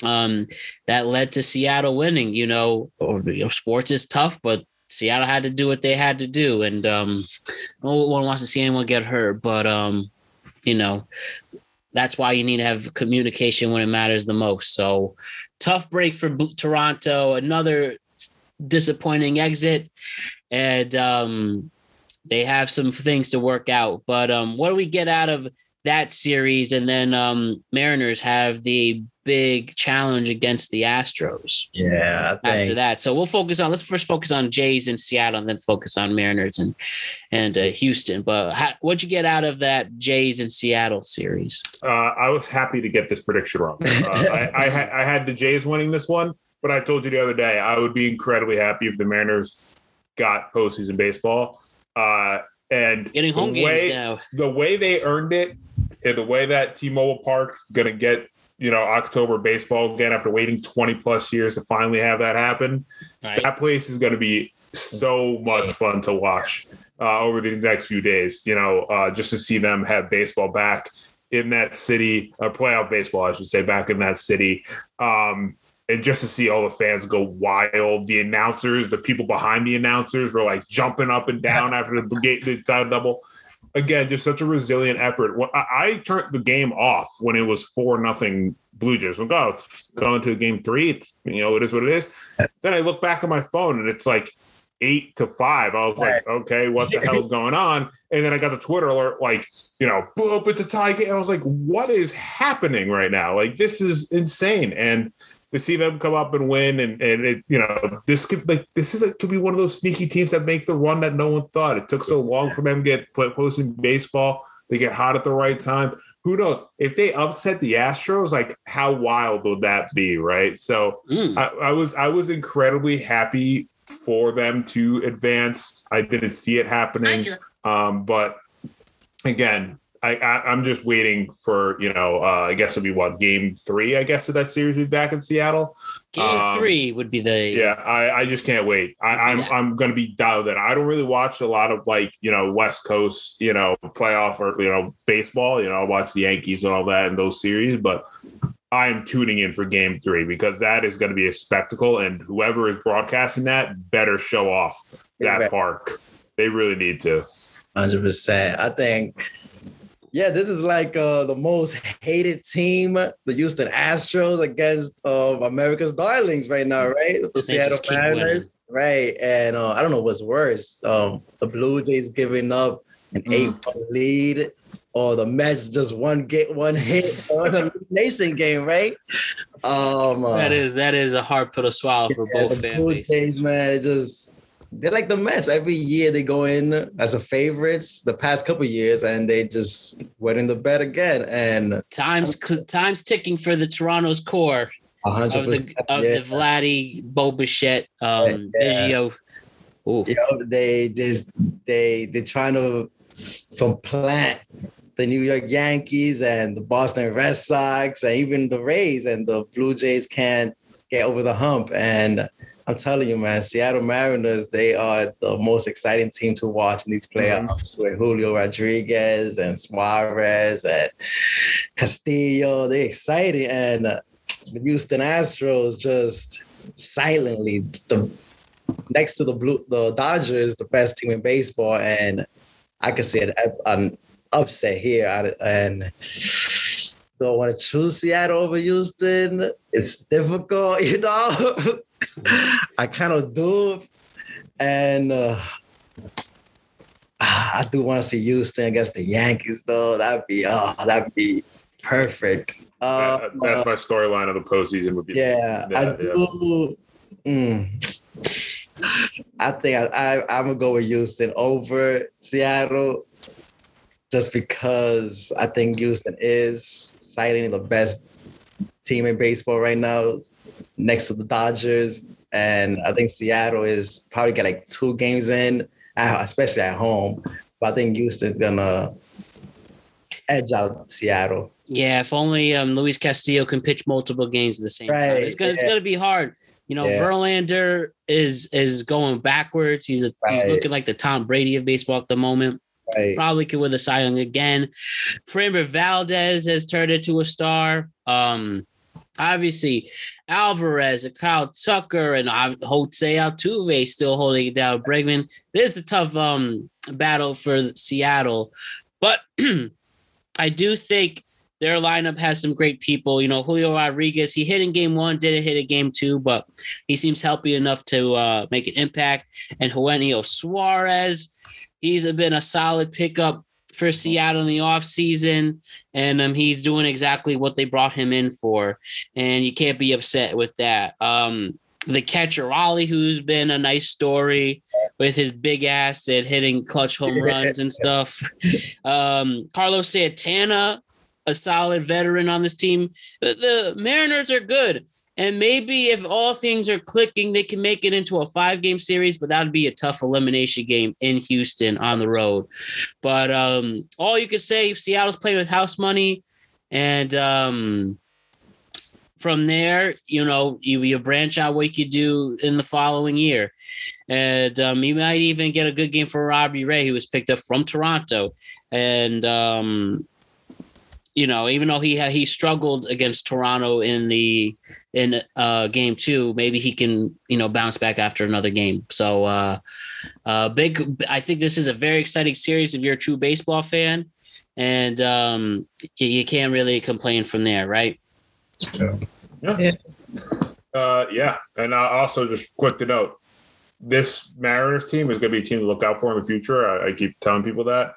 Um, that led to Seattle winning. You know, sports is tough, but Seattle had to do what they had to do, and um, no one wants to see anyone get hurt. But um, you know, that's why you need to have communication when it matters the most. So tough break for Toronto. Another disappointing exit, and um, they have some things to work out. But um, what do we get out of that series? And then um, Mariners have the big challenge against the Astros Yeah, after that. So we'll focus on let's first focus on Jays in Seattle and then focus on Mariners and and uh, Houston. But how, what'd you get out of that Jays in Seattle series? Uh, I was happy to get this prediction wrong. Uh, I, I, had, I had the Jays winning this one, but I told you the other day I would be incredibly happy if the Mariners got postseason baseball. Uh, and Getting home the games way, now. the way they earned it, and the way that T-Mobile Park is going to get you know October baseball again after waiting 20 plus years to finally have that happen. Right. That place is going to be so much fun to watch uh, over the next few days. You know, uh, just to see them have baseball back in that city, uh, playoff baseball, I should say, back in that city. Um, and just to see all the fans go wild, the announcers, the people behind the announcers were like jumping up and down *laughs* after the the time double. Again, just such a resilient effort. Well, I, I turned the game off when it was four nothing Blue Jays. When God going to game three, you know it is what it is. Then I look back on my phone and it's like eight to five. I was like, okay, what the hell's going on? And then I got the Twitter alert, like, you know, boop, it's a tie game. I was like, what is happening right now? Like, this is insane. And to see them come up and win, and and it, you know, this could like this is a, could be one of those sneaky teams that make the run that no one thought. It took so long for them to get play, posting baseball. They get hot at the right time. Who knows if they upset the Astros? Like, how wild would that be, right? So, Mm. I, I was I was incredibly happy for them to advance. I didn't see it happening, um, but again, I, I I'm just waiting for you know uh, I guess it'll be what game three I guess of that series will be back in Seattle. Game Um, three would be the Yeah, I, I just can't wait. I, I'm Yeah. I'm gonna be dialed in. I don't really watch a lot of like you know West Coast you know playoff or you know baseball. You know I watch the Yankees and all that in those series, but I am tuning in for Game Three because that is going to be a spectacle, and whoever is broadcasting that better show off that Right. park. They really need to. Hundred percent. I think, yeah, this is like uh, the most hated team, the Houston Astros against uh, America's darlings right now, right? The Seattle Mariners, right? And uh, I don't know what's worse: um, the Blue Jays giving up an Mm. eight-point lead, or the Mets just one get one hit *laughs* on a nation game, right? Um, uh, that is that is a hard pill to swallow for yeah, both the fan Blue. Jays, man, it just they're like the Mets. Every year they go in as a favorites. The past couple years, and they just went in the bed again. And Times times ticking for the Toronto's core hundred of the of yeah. the Vladdy Bo Bichette um Yeah. Biggio. Ooh. you know, they just they they're trying to s- plant the New York Yankees and the Boston Red Sox and even the Rays and the Blue Jays can't get over the hump. And I'm telling you, man, Seattle Mariners, they are the most exciting team to watch in these playoffs with Julio Rodriguez and Suarez and Castillo. They're exciting. And uh, the Houston Astros just silently the next to the blue the Dodgers, the best team in baseball, and I could see an, an upset here. And don't want to choose Seattle over Houston? It's difficult, *laughs* you know. I kind of do, and uh, I do want to see Houston against the Yankees, though. That'd be oh, that'd be perfect. Uh, That- that's my storyline of the postseason. Would be yeah, I yeah. do. Mm, I think I, I I'm gonna go with Houston over Seattle, just because I think Houston is citing the best team in baseball right now, next to the Dodgers, and I think Seattle is probably got like two games in, especially at home. But I think Houston's gonna edge out Seattle. Yeah, if only um, Luis Castillo can pitch multiple games at the same time. It's gonna it's gonna be hard. You know, Yeah. Verlander is is going backwards. He's a, he's looking like the Tom Brady of baseball at the moment. Right. Probably could win the Cy Young again. Framber Valdez has turned into a star. Um, obviously Alvarez, and Kyle Tucker, and Jose Altuve still holding it down. Bregman. This is a tough um battle for Seattle, but *clears throat* I do think their lineup has some great people. You know, Julio Rodriguez, he hit in game one, didn't hit in game two, but he seems healthy enough to uh, make an impact. And Juanio Suarez, he's been a solid pickup for Seattle in the offseason. And um, he's doing exactly what they brought him in for. And you can't be upset with that. Um, the catcher Raleigh, who's been a nice story with his big ass at hitting clutch home runs and stuff. Um, Carlos Santana, a solid veteran on this team. The, the Mariners are good. And maybe if all things are clicking, they can make it into a five game series, but that would be a tough elimination game in Houston on the road. But um, all you could say, Seattle's playing with house money. And um, from there, you know, you, you branch out what you do in the following year. And um, you might even get a good game for Robbie Ray, who was picked up from Toronto. And, um, you know, even though he ha- he struggled against Toronto in the in uh, game two, maybe he can you know bounce back after another game. So, uh, uh, big. I think this is a very exciting series if you're a true baseball fan, and um, you, you can't really complain from there, right? Yeah. Uh, yeah. And uh, also, just quick to note, this Mariners team is going to be a team to look out for in the future. I, I keep telling people that.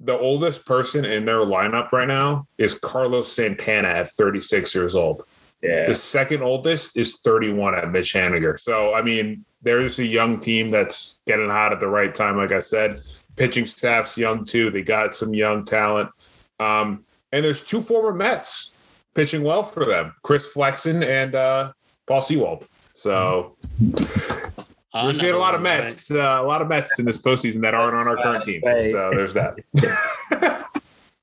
The oldest person in their lineup right now is Carlos Santana at 36 years old. Yeah. The second oldest is 31 at Mitch Haniger. So, I mean, there's a young team that's getting hot at the right time. Like I said, pitching staff's young too. They got some young talent. Um, and there's two former Mets pitching well for them Chris Flexen and uh, Paul Sewald. So, we're seeing a lot of number one, Mets, uh, a lot of Mets in this postseason that aren't on our current team. So, there's that. *laughs*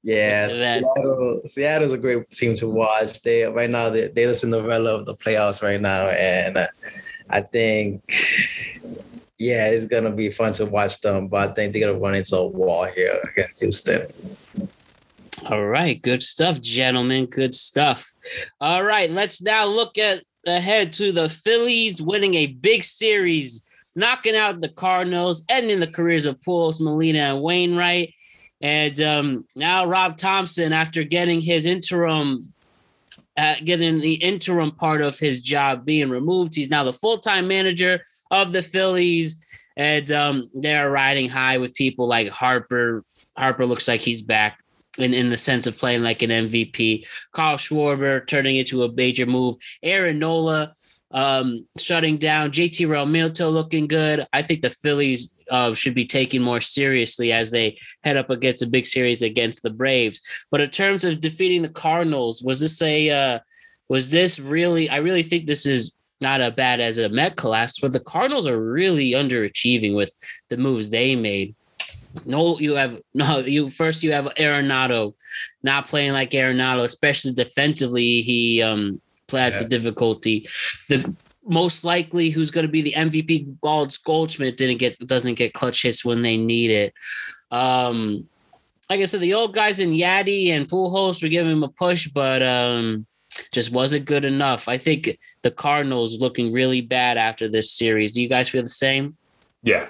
Yeah, Seattle, Seattle's a great team to watch. They right now they they're the Cinderella of the playoffs right now, and uh, I think yeah, it's gonna be fun to watch them. But I think they're gonna run into a wall here against Houston. All right, good stuff, gentlemen. Good stuff. All right, let's now look at ahead to the Phillies winning a big series, knocking out the Cardinals, ending the careers of Pujols, Molina, and Wainwright. And um, now Rob Thompson, after getting his interim, uh, getting the interim part of his job being removed, he's now the full-time manager of the Phillies. And um, they're riding high with people like Harper. Harper looks like he's back in, in the sense of playing like an MVP. Carl Schwarber turning into a major move. Aaron Nola um, shutting down. JT Realmuto looking good. I think the Phillies uh, should be taken more seriously as they head up against a big series against the Braves. But in terms of defeating the Cardinals, was this a uh, was this really? I really think this is not as bad as a Met collapse, but the Cardinals are really underachieving with the moves they made. No, you have no. You first you have Arenado not playing like Arenado, especially defensively. He um had some difficulty. The most likely who's going to be the MVP Gold Goldschmidt didn't get doesn't get clutch hits when they need it. Um, like I said, the old guys in Yaddy and Pujols were giving him a push, but um, just wasn't good enough. I think the Cardinals looking really bad after this series. Do you guys feel the same? Yeah.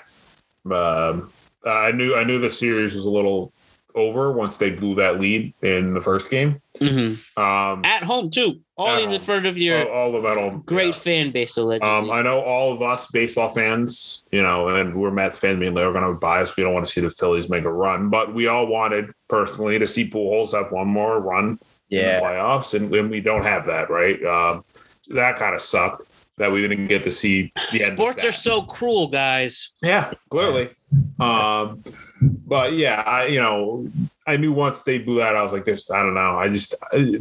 Um, I knew I knew the series was a little over once they blew that lead in the first game. Mm-hmm. Um, At home too, always in home. front of your all, all of that all great yeah. fan base. Allegedly, Um, I know all of us baseball fans, you know, and we're Mets fans, being they're going to bias. We don't want to see the Phillies make a run, but we all wanted personally to see Pujols have one more run in Yeah, the playoffs, and, and we don't have that, right? Um, that kind of sucked that we didn't get to see the end. sports that. are so cruel, guys. Yeah, clearly. Um, but yeah, I you know I knew once they blew that, I was like, this. I don't know. I just I,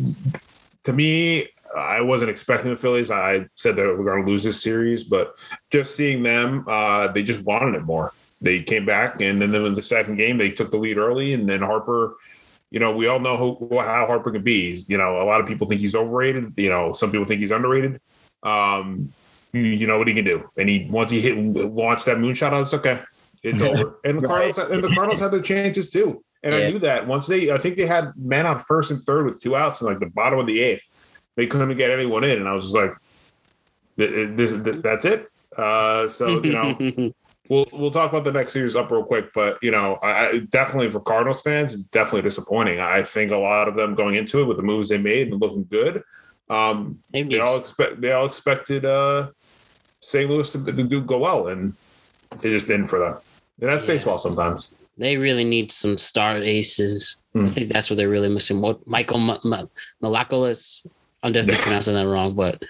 to me, I wasn't expecting the Phillies. I said that we're going to lose this series, but just seeing them, uh, they just wanted it more. They came back, and then in the second game, they took the lead early, and then Harper. You know, we all know who, how Harper can be. He's, you know, a lot of people think he's overrated. You know, some people think he's underrated. Um, you, you know what he can do, and he once he hit launched that moonshot, it's okay, it's *laughs* over. And the Right. Cardinals and the Cardinals had their chances too. And I knew that once they, I think they had man on first and third with two outs in like the bottom of the eighth. They couldn't get anyone in, and I was just like, "Th- "This, that's it." Uh, so you know, *laughs* we'll we'll talk about the next series up real quick, but you know, I, I definitely for Cardinals fans, it's definitely disappointing. I think a lot of them going into it with the moves they made and looking good. Um, They they need- all expect they all expected uh, St. Louis to, to do go well, and it just didn't for them. And that's Yeah. baseball sometimes. they really need some star aces. I Hmm. think that's what they're really missing. What Michael M- M- Malakolis, I'm definitely *laughs* pronouncing that wrong, but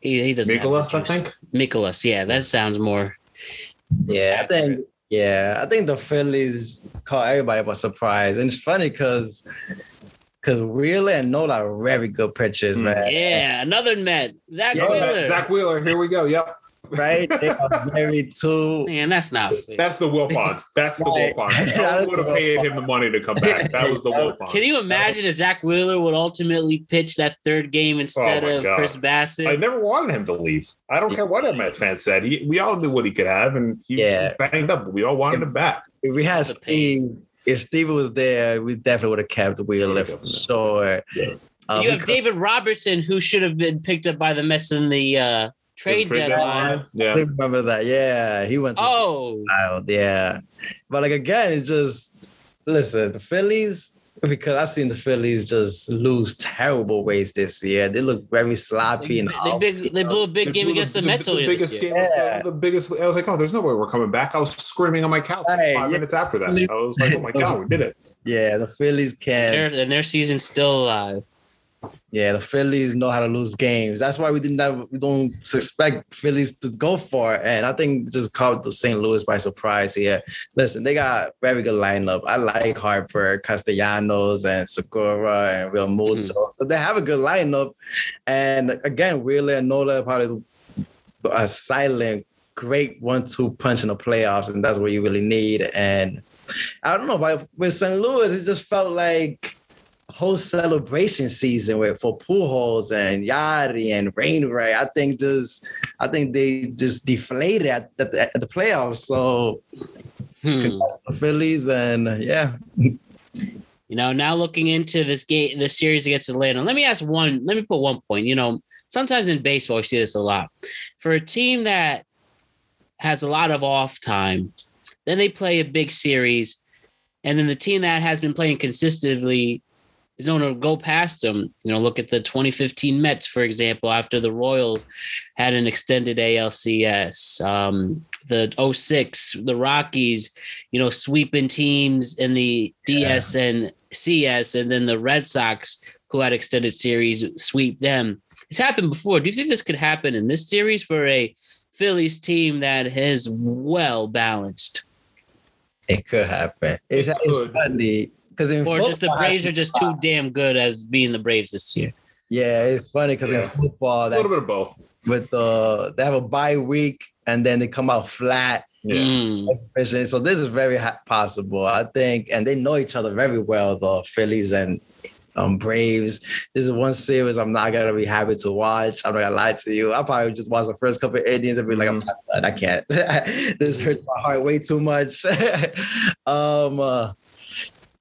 he, he doesn't. have Nicholas, I juice. think. Nicholas, yeah, that sounds more. yeah. I think yeah, I think the Phillies caught everybody by surprise, and it's funny because because Wheeler and Nola are very good pitchers, Mm. man. Yeah, another Met. Zack Yeah, Wheeler. Zack Wheeler. Here we go. Yep. right? They are *laughs* very too. Man, that's not fair. That's the Wilpons. That's the Right. Wilpons. No one would have paid him the money to come back. That was the Wilpons. Can you imagine if Zack Wheeler would ultimately pitch that third game instead Oh of God. Chris Bassitt? I never wanted him to leave. I don't care what a Mets fan said. He, we all knew what he could have, and he Yeah. was banged up. But we all wanted him back. If we had The. Steve, if Steve was there, we definitely would have kept Wheeler for sure. Yeah. Uh, you have because- David Robertson, who should have been picked up by the Mets in the uh, trade Trade deadline. deadline. I Yeah. remember that. Yeah, he went to Oh, wild. Yeah, but like again, it's just listen. The Phillies, because I've seen the Phillies just lose terrible ways this year. They look very sloppy and they, big, they blew a big They game against the, the, Mets the, earlier biggest this year. game. Yeah. The biggest. I was like, oh, there's no way we're coming back. I was screaming on my couch like Right, five yeah. minutes after that. I was like, oh my *laughs* god, we did it. yeah, the Phillies can. Their, and their season's still alive. Yeah, the Phillies know how to lose games. That's why we didn't have, we don't expect Phillies to go for it. And I think just caught the St. Louis by surprise here. Listen, they got very good lineup. I like Harper, Castellanos, and Segura and Real mm-hmm. Muto. So they have a good lineup. And again, Wheeler and Nola probably a silent, great one-two punch in the playoffs, and that's what you really need. And I don't know, but with St. Louis, it just felt like whole celebration season with for Pujols and Yaddy and Wainwright. I think just I think they just deflated at, at, the, at the playoffs. So Hmm. congrats the Phillies and yeah. You know, now looking into this game, this series against Atlanta. Let me ask one. Let me put one point. You know, sometimes in baseball, we see this a lot. For a team that has a lot of off time, then they play a big series, and then the team that has been playing consistently is going to go past them. You know, look at the 2015 Mets, for example, after the Royals had an extended ALCS. Um, the 06, the Rockies, you know, sweeping teams in the DS and CS, and then the Red Sox, who had extended series, sweep them. It's happened before. Do you think this could happen in this series for a Phillies team that is well balanced? It could happen. It's, It it's funny because in Or just the Braves are just too damn good as being the Braves this year? Yeah, it's funny because Yeah. in football, A little bit of both. with the they have a bye week and then they come out flat. Yeah. Mm. So this is very possible, I think, and they know each other very well. The Phillies and um, Braves. This is one series I'm not gonna be happy to watch. I'm not gonna lie to you. I'll probably just watch the first couple of innings and be like, I'm not done. I can't. *laughs* this hurts my heart way too much. *laughs* um, uh,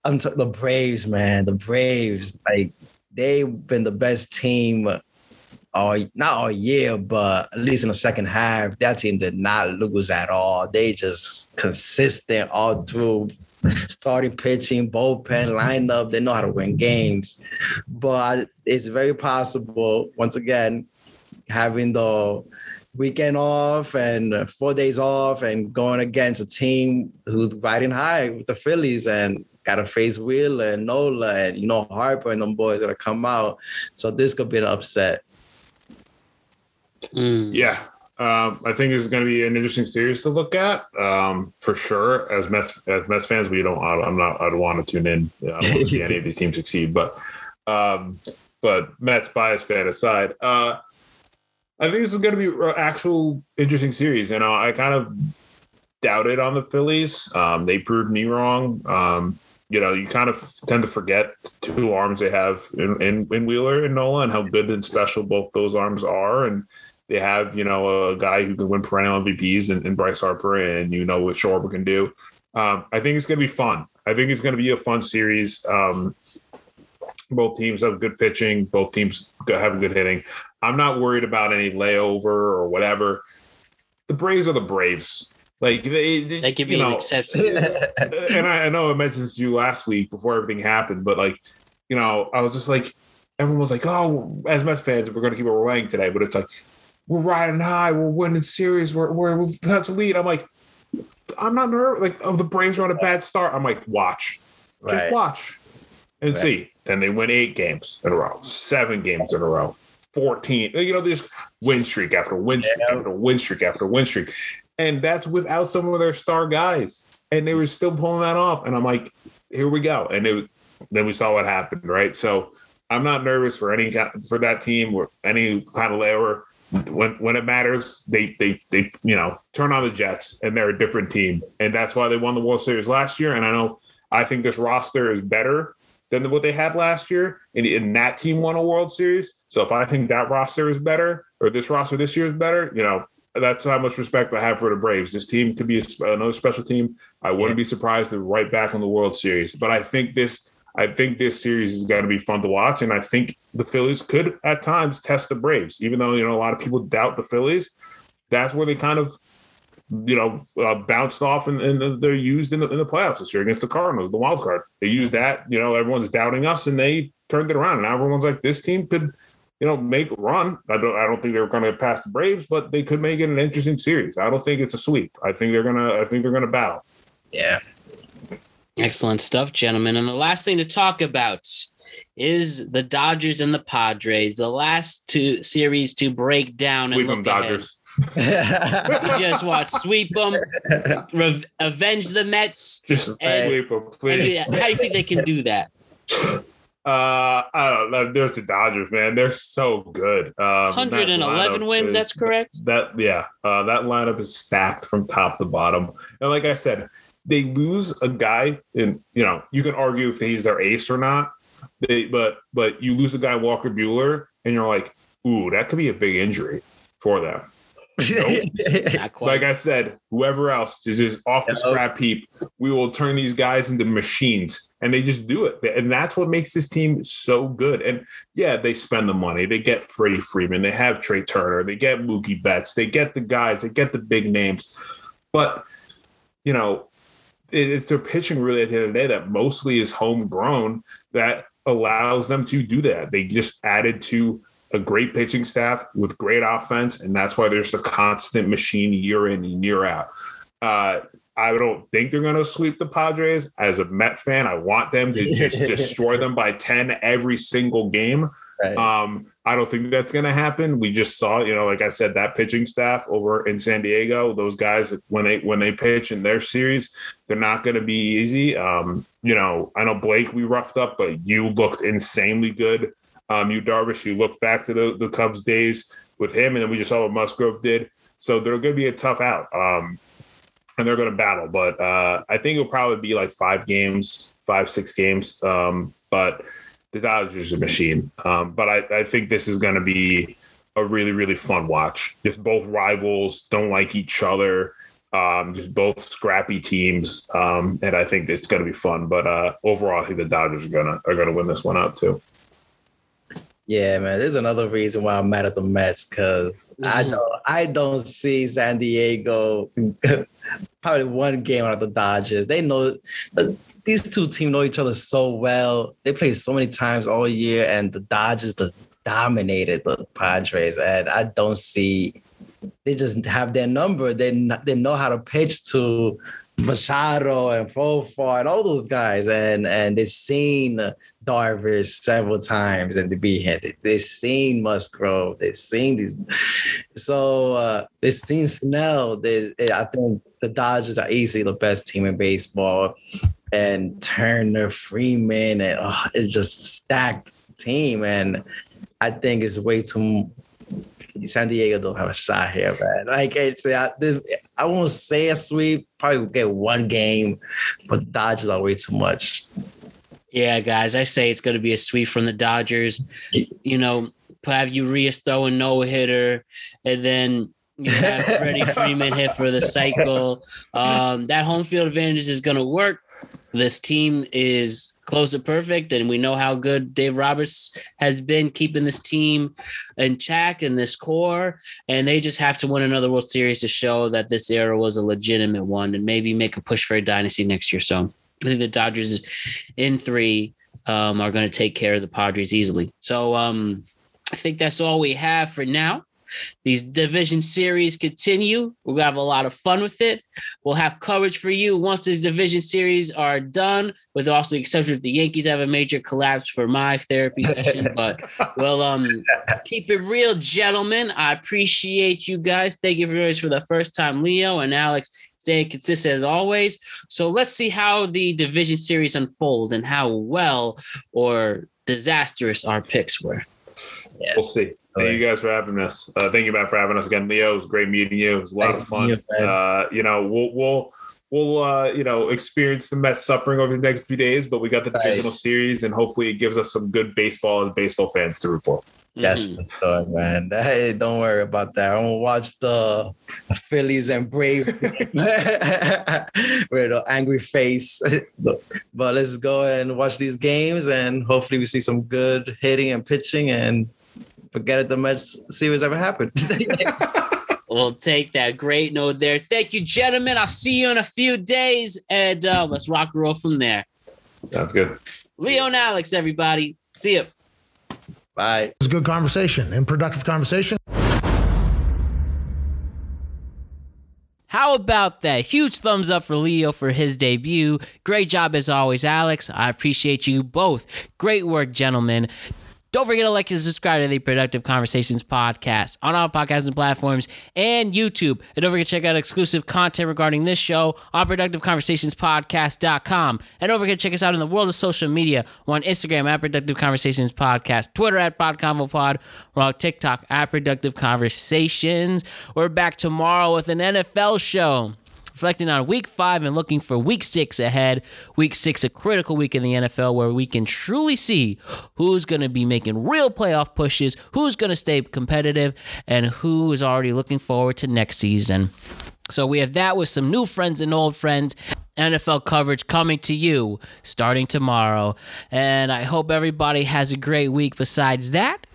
I'm t- the Braves, man. The Braves, like they've been the best team all not all year, but at least in the second half, that team did not lose at all. They just consistent all through starting pitching, bullpen, lineup. They know how to win games. But it's very possible, once again, having the weekend off and four days off and going against a team who's riding high with the Phillies and got to face Wheeler and Nola and you know Harper and them boys gonna come out. So this could be an upset. Mm. Yeah. Um, I think this is going to be an interesting series to look at um, for sure. As Mets as Mets fans, we don't. I- I'm not. I don't want to tune in. I don't want to see any of these teams succeed. But um, but Mets bias fan aside, uh, I think this is going to be an actual interesting series. You know, I kind of doubted on the Phillies. Um, they proved me wrong. Um, you know, you kind of tend to forget two arms they have in, in, in Wheeler and Nola and how good and special both those arms are. And they have, you know, a guy who can win perennial MVPs and, and Bryce Harper, and you know what Schwarber can do. Um, I think it's going to be fun. I think it's going to be a fun series. Um, both teams have good pitching. Both teams have good hitting. I'm not worried about any layover or whatever. The Braves are the Braves. Like they, they, That could be you an know, exception. *laughs* and I, I know I mentioned this to you last week before everything happened, but like, you know, I was just like, everyone was like, oh, as Mets fans, we're going to keep it rolling today, but it's like, we're riding high, we're winning series, we're we're we have to lead. I'm like, I'm not nervous. Like, oh, the Braves are on a bad start. I'm like, watch, just watch and Right. see. Then they win eight games in a row, seven games in a row, 14. You know, there's win streak after win streak Yeah. after win streak after win streak. And that's without some of their star guys. And they were still pulling that off. And I'm like, here we go. And it, then we saw what happened, right? So I'm not nervous for any for that team or any kind of layer. When when it matters, they they they you know turn on the Jets and they're a different team, and that's why they won the World Series last year. And I know I think this roster is better than what they had last year, and, and that team won a World Series. So if I think that roster is better, or this roster this year is better, you know, that's how much respect I have for the Braves. This team could be another special team. I wouldn't be surprised they're right back in the World Series. But I think this, I think this series is going to be fun to watch, and I think the Phillies could at times test the Braves, even though you know a lot of people doubt the Phillies. That's where they kind of you know, uh, bounced off and, and they're used in the, in the playoffs this year against the Cardinals, the wild card. They used that, you know, everyone's doubting us and they turned it around. And now everyone's like, this team could, you know, make a run. I don't, I don't think they're going to pass the Braves, but they could make it an interesting series. I don't think it's a sweep. I think they're going to, I think they're going to battle. Yeah. Excellent stuff, gentlemen. And the last thing to talk about is the Dodgers and the Padres, the last two series to break down Sweep and them, look ahead. Dodgers. You just watch sweep them, *laughs* rev- avenge the Mets. Just And- sweep them, And please. how do you think they can do that? *laughs* Uh, I don't know. There's the Dodgers, man. They're so good. Um, 111 lineup wins, is- that's correct. That yeah, uh, that lineup is stacked from top to bottom. And like I said, they lose a guy, and you know you can argue if he's their ace or not. They, but but you lose a guy Walker Buehler, and you're like, ooh, that could be a big injury for them. *laughs* Not quite. Like I said, whoever else is just off the Yep. scrap heap, we will turn these guys into machines, and they just do it. And that's what makes this team so good. And yeah, they spend the money. They get Freddie Freeman. They have Trea Turner. They get Mookie Betts. They get the guys. They get the big names. But you know, it, it's their pitching really at the end of the day that mostly is homegrown that allows them to do that. They just added to a great pitching staff with great offense, and that's why there's a constant machine year in and year out. Uh, I don't think they're going to sweep the Padres. As a Met fan, I want them to just *laughs* destroy them by 10 every single game. Right. Um, I don't think that's going to happen. We just saw, you know, like I said, that pitching staff over in San Diego, those guys when they when they pitch in their series, they're not going to be easy. Um, you know, I know Blake we roughed up, but you looked insanely good. Um, you Darvish, you look back to the, the Cubs days with him, and then we just saw what Musgrove did. So they're going to be a tough out, um, and they're going to battle. But uh, I think it'll probably be like five games, five six games. Um, but the Dodgers are a machine. Um, but I, I think this is going to be a really, really fun watch. Just both rivals don't like each other. Um, just both scrappy teams, um, and I think it's going to be fun. But uh, overall, I think the Dodgers are gonna are gonna win this one out too. Yeah, man. There's another reason why I'm mad at the Mets because I Mhm. don't I don't see San Diego *laughs* probably one game out of the Dodgers. They know that these two teams know each other so well. They play so many times all year, and the Dodgers just dominated the Padres. And I don't see they just have their number. They they know how to pitch to Machado and Profar and all those guys, and and they've seen Darvish several times and the B hand. They've seen Musgrove. They've seen these. So uh, they've seen Snell. They, I think the Dodgers are easily the best team in baseball, and Turner, Freeman, and oh, it's just stacked team. And I think it's way too. San Diego don't have a shot here, man. Like it's, I, this, I won't say a sweep. Probably get one game, but Dodgers are way too much. Yeah, guys, I say it's going to be a sweep from the Dodgers. You know, have Urias throw a no hitter, and then you have Freddie *laughs* Freeman hit for the cycle. Um, that home field advantage is going to work. This team is close to perfect, and we know how good Dave Roberts has been keeping this team in check and this core. And they just have to win another World Series to show that this era was a legitimate one, and maybe make a push for a dynasty next year. So I think the Dodgers in three um, are going to take care of the Padres easily. So um, I think that's all we have for now. These division series continue. We're gonna have a lot of fun with it. We'll have coverage for you once these division series are done, with also the exception of the Yankees have a major collapse for my therapy session. *laughs* But we'll um keep it real, gentlemen. I appreciate you guys. Thank you very much for the first time, Leo and Alex Stay consistent as always. So let's see how the division series unfold and how well or disastrous our picks were. We'll see. Thank you guys for having us. Uh, thank you, Matt, for having us again. Leo, it was great meeting you. It was a lot Nice of fun. you, uh, you know, we'll we'll we'll uh, you know experience the Mets suffering over the next few days, but we got the Right. divisional series, and hopefully it gives us some good baseball and baseball fans to root for. Yes, for sure, man. *laughs* Hey, don't worry about that. I'm gonna watch the Phillies and Braves *laughs* with an angry face. *laughs* but let's go and watch these games, and hopefully we see some good hitting and pitching, and forget it. The Mets series ever happened. *laughs* We'll take that great note there. Thank you, gentlemen. I'll see you in a few days, and uh, let's rock and roll from there. That's good. Leo and Alex, everybody. See you. Bye. It was a good conversation and productive conversation. How about that? Huge thumbs up for Leo for his debut. Great job as always, Alex. I appreciate you both. Great work, gentlemen. Don't forget to like and subscribe to the Productive Conversations podcast on all podcasting platforms and YouTube. And don't forget to check out exclusive content regarding this show on productiveconversationspodcast.com. And don't forget to check us out in the world of social media. On Instagram at Productive Conversations Podcast, Twitter at PodConvoPod, we're on TikTok at Productive Conversations. We're back tomorrow with an NFL show. Reflecting on week five and looking for week six ahead. Week six, a critical week in the NFL where we can truly see who's going to be making real playoff pushes, who's going to stay competitive, and who is already looking forward to next season. So we have that with some new friends and old friends. NFL coverage coming to you starting tomorrow. And I hope everybody has a great week. Besides that,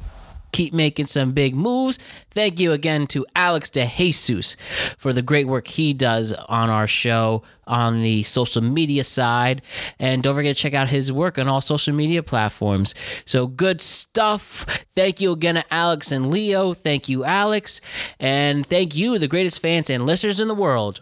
keep making some big moves. Thank you again to Alex DeJesus for the great work he does on our show on the social media side. And don't forget to check out his work on all social media platforms. So good stuff. Thank you again to Alex and Leo. Thank you, Alex. And thank you, the greatest fans and listeners in the world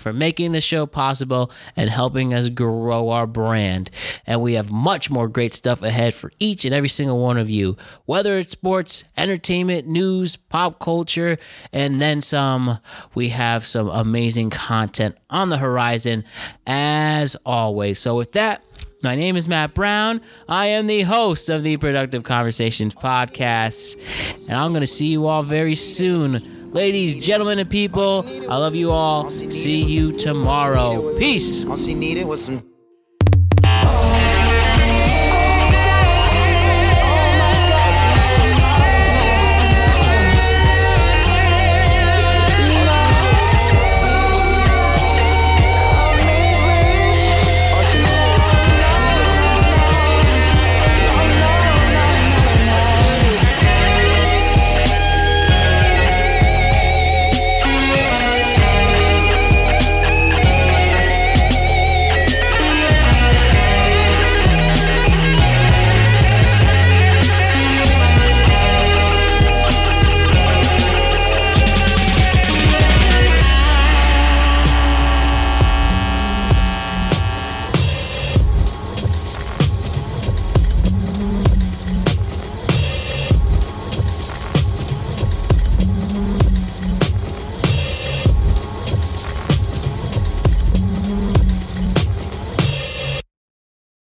for making the show possible and helping us grow our brand. And we have much more great stuff ahead for each and every single one of you, whether it's sports, entertainment, news, pop culture, and then some. We have some amazing content on the horizon as always. So, with that, my name is Matt Brown. I am the host of the Productive Conversations podcast, and I'm going to see you all very soon. Ladies, gentlemen, and people, I love you all. See you tomorrow. Peace.